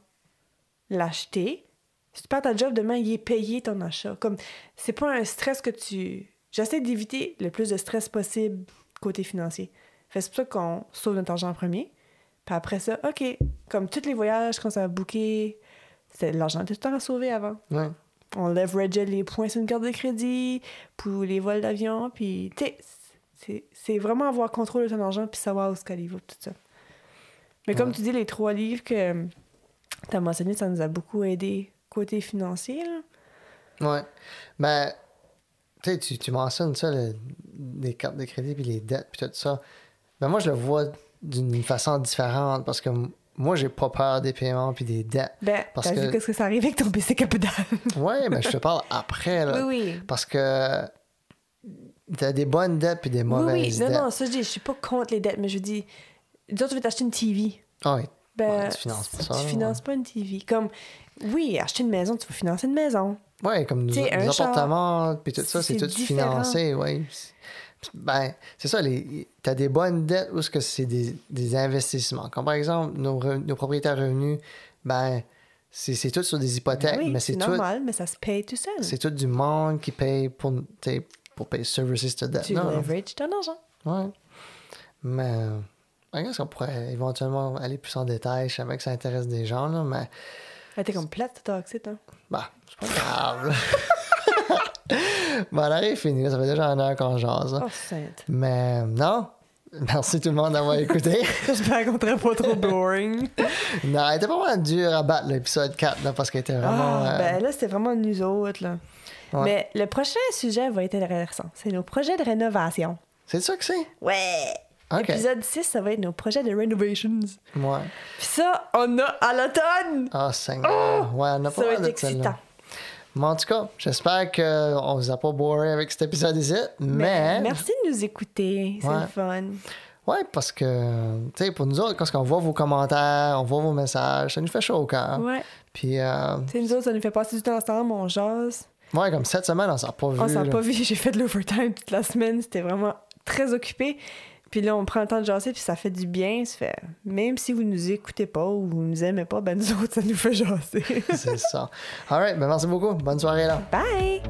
L'acheter? Si tu perds ta job demain, il est payé ton achat. Comme, c'est pas un stress que tu. J'essaie d'éviter le plus de stress possible côté financier. Fait, c'est pour ça qu'on sauve notre argent en premier. Puis après ça, OK, comme tous les voyages, quand ça va booker, c'est l'argent tout le temps à sauver avant. Ouais. On leverageait les points sur une carte de crédit pour les vols d'avion, puis tu sais, c'est- c'est vraiment avoir contrôle de ton argent puis savoir où ce qu'elle y va, tout ça. Mais comme tu dis, les trois livres que tu as mentionnés, ça nous a beaucoup aidé côté financier. Là. Ouais. Ben, tu sais, tu, mentionnes ça, le- les cartes de crédit puis les dettes puis tout ça. Ben, moi, je le vois d'une façon différente parce que moi, j'ai pas peur des paiements puis des dettes. Ben, Parce t'as que- vu qu'est-ce que ça arrive avec ton PC capital? Ouais, ben, je te parle après, là. oui, oui. Parce que t'as des bonnes dettes puis des Oui, mauvaises oui. Non, dettes. non, ça, je dis, je suis pas contre les dettes, mais je dis, disons, tu veux t'acheter une TV. Ah oui. Ben, Ouais, tu finances pas ça, Tu finances pas une TV. Comme, oui, acheter une maison, tu vas financer une maison. Ouais, comme nous, char, appartements puis tout ça, c'est tout différent. financé, ouais. Ben, c'est ça, les, t'as des bonnes dettes ou ce que c'est des, des investissements? Comme par exemple, nos, re- nos propriétaires revenus, ben, c'est, tout sur des hypothèques, oui, mais c'est tout, normal, mais ça se paye tout seul. c'est tout du monde qui paye pour, pour payer services de dette. Tu Non, leverage ton argent. ouais. Mais, je pense qu'on pourrait éventuellement aller plus en détail? Je savais que ça intéresse des gens, là, mais, Elle était comme plate, toxique, hein? bah, c'est pas grave. bon, elle est finie, ça fait déjà une heure qu'on jase. là. Oh, sainte. Mais non, Merci tout le monde d'avoir écouté. J'espère qu'on serait pas trop boring. non, elle était pas vraiment dur à battre l'épisode 4 là, parce qu'elle était vraiment. Ah, euh, ben là, c'était vraiment nous autres. Là. Ouais. Mais le prochain sujet va être intéressant. C'est nos projets de rénovation. C'est ça que c'est? Ouais! Ok. Épisode 6, ça va être nos projets de renovations. Ouais. Puis ça, on a à l'automne! Ah, Seigneur. ouais, on a Ça pas va mal être excitant. Mais en tout cas, j'espère qu'on vous a pas bourré avec cet épisode ici. Mais. Merci de nous écouter. C'est Ouais. le fun. Ouais, parce que, tu sais, pour nous autres, quand on voit vos commentaires, on voit vos messages, ça nous fait chaud au cœur. Ouais. Puis, euh, Tu sais, nous autres, ça nous fait passer du temps ensemble, on jase. ouais, comme cette semaine, on s'en pas vu. On s'en pas vu, j'ai fait de l'overtime toute la semaine, c'était vraiment très occupé. Puis là, on prend le temps de jaser, puis ça fait du bien. Ça fait... Même si vous nous écoutez pas ou vous nous aimez pas, ben nous autres, ça nous fait jaser. C'est ça. All right, ben merci beaucoup. Bonne soirée là. Bye!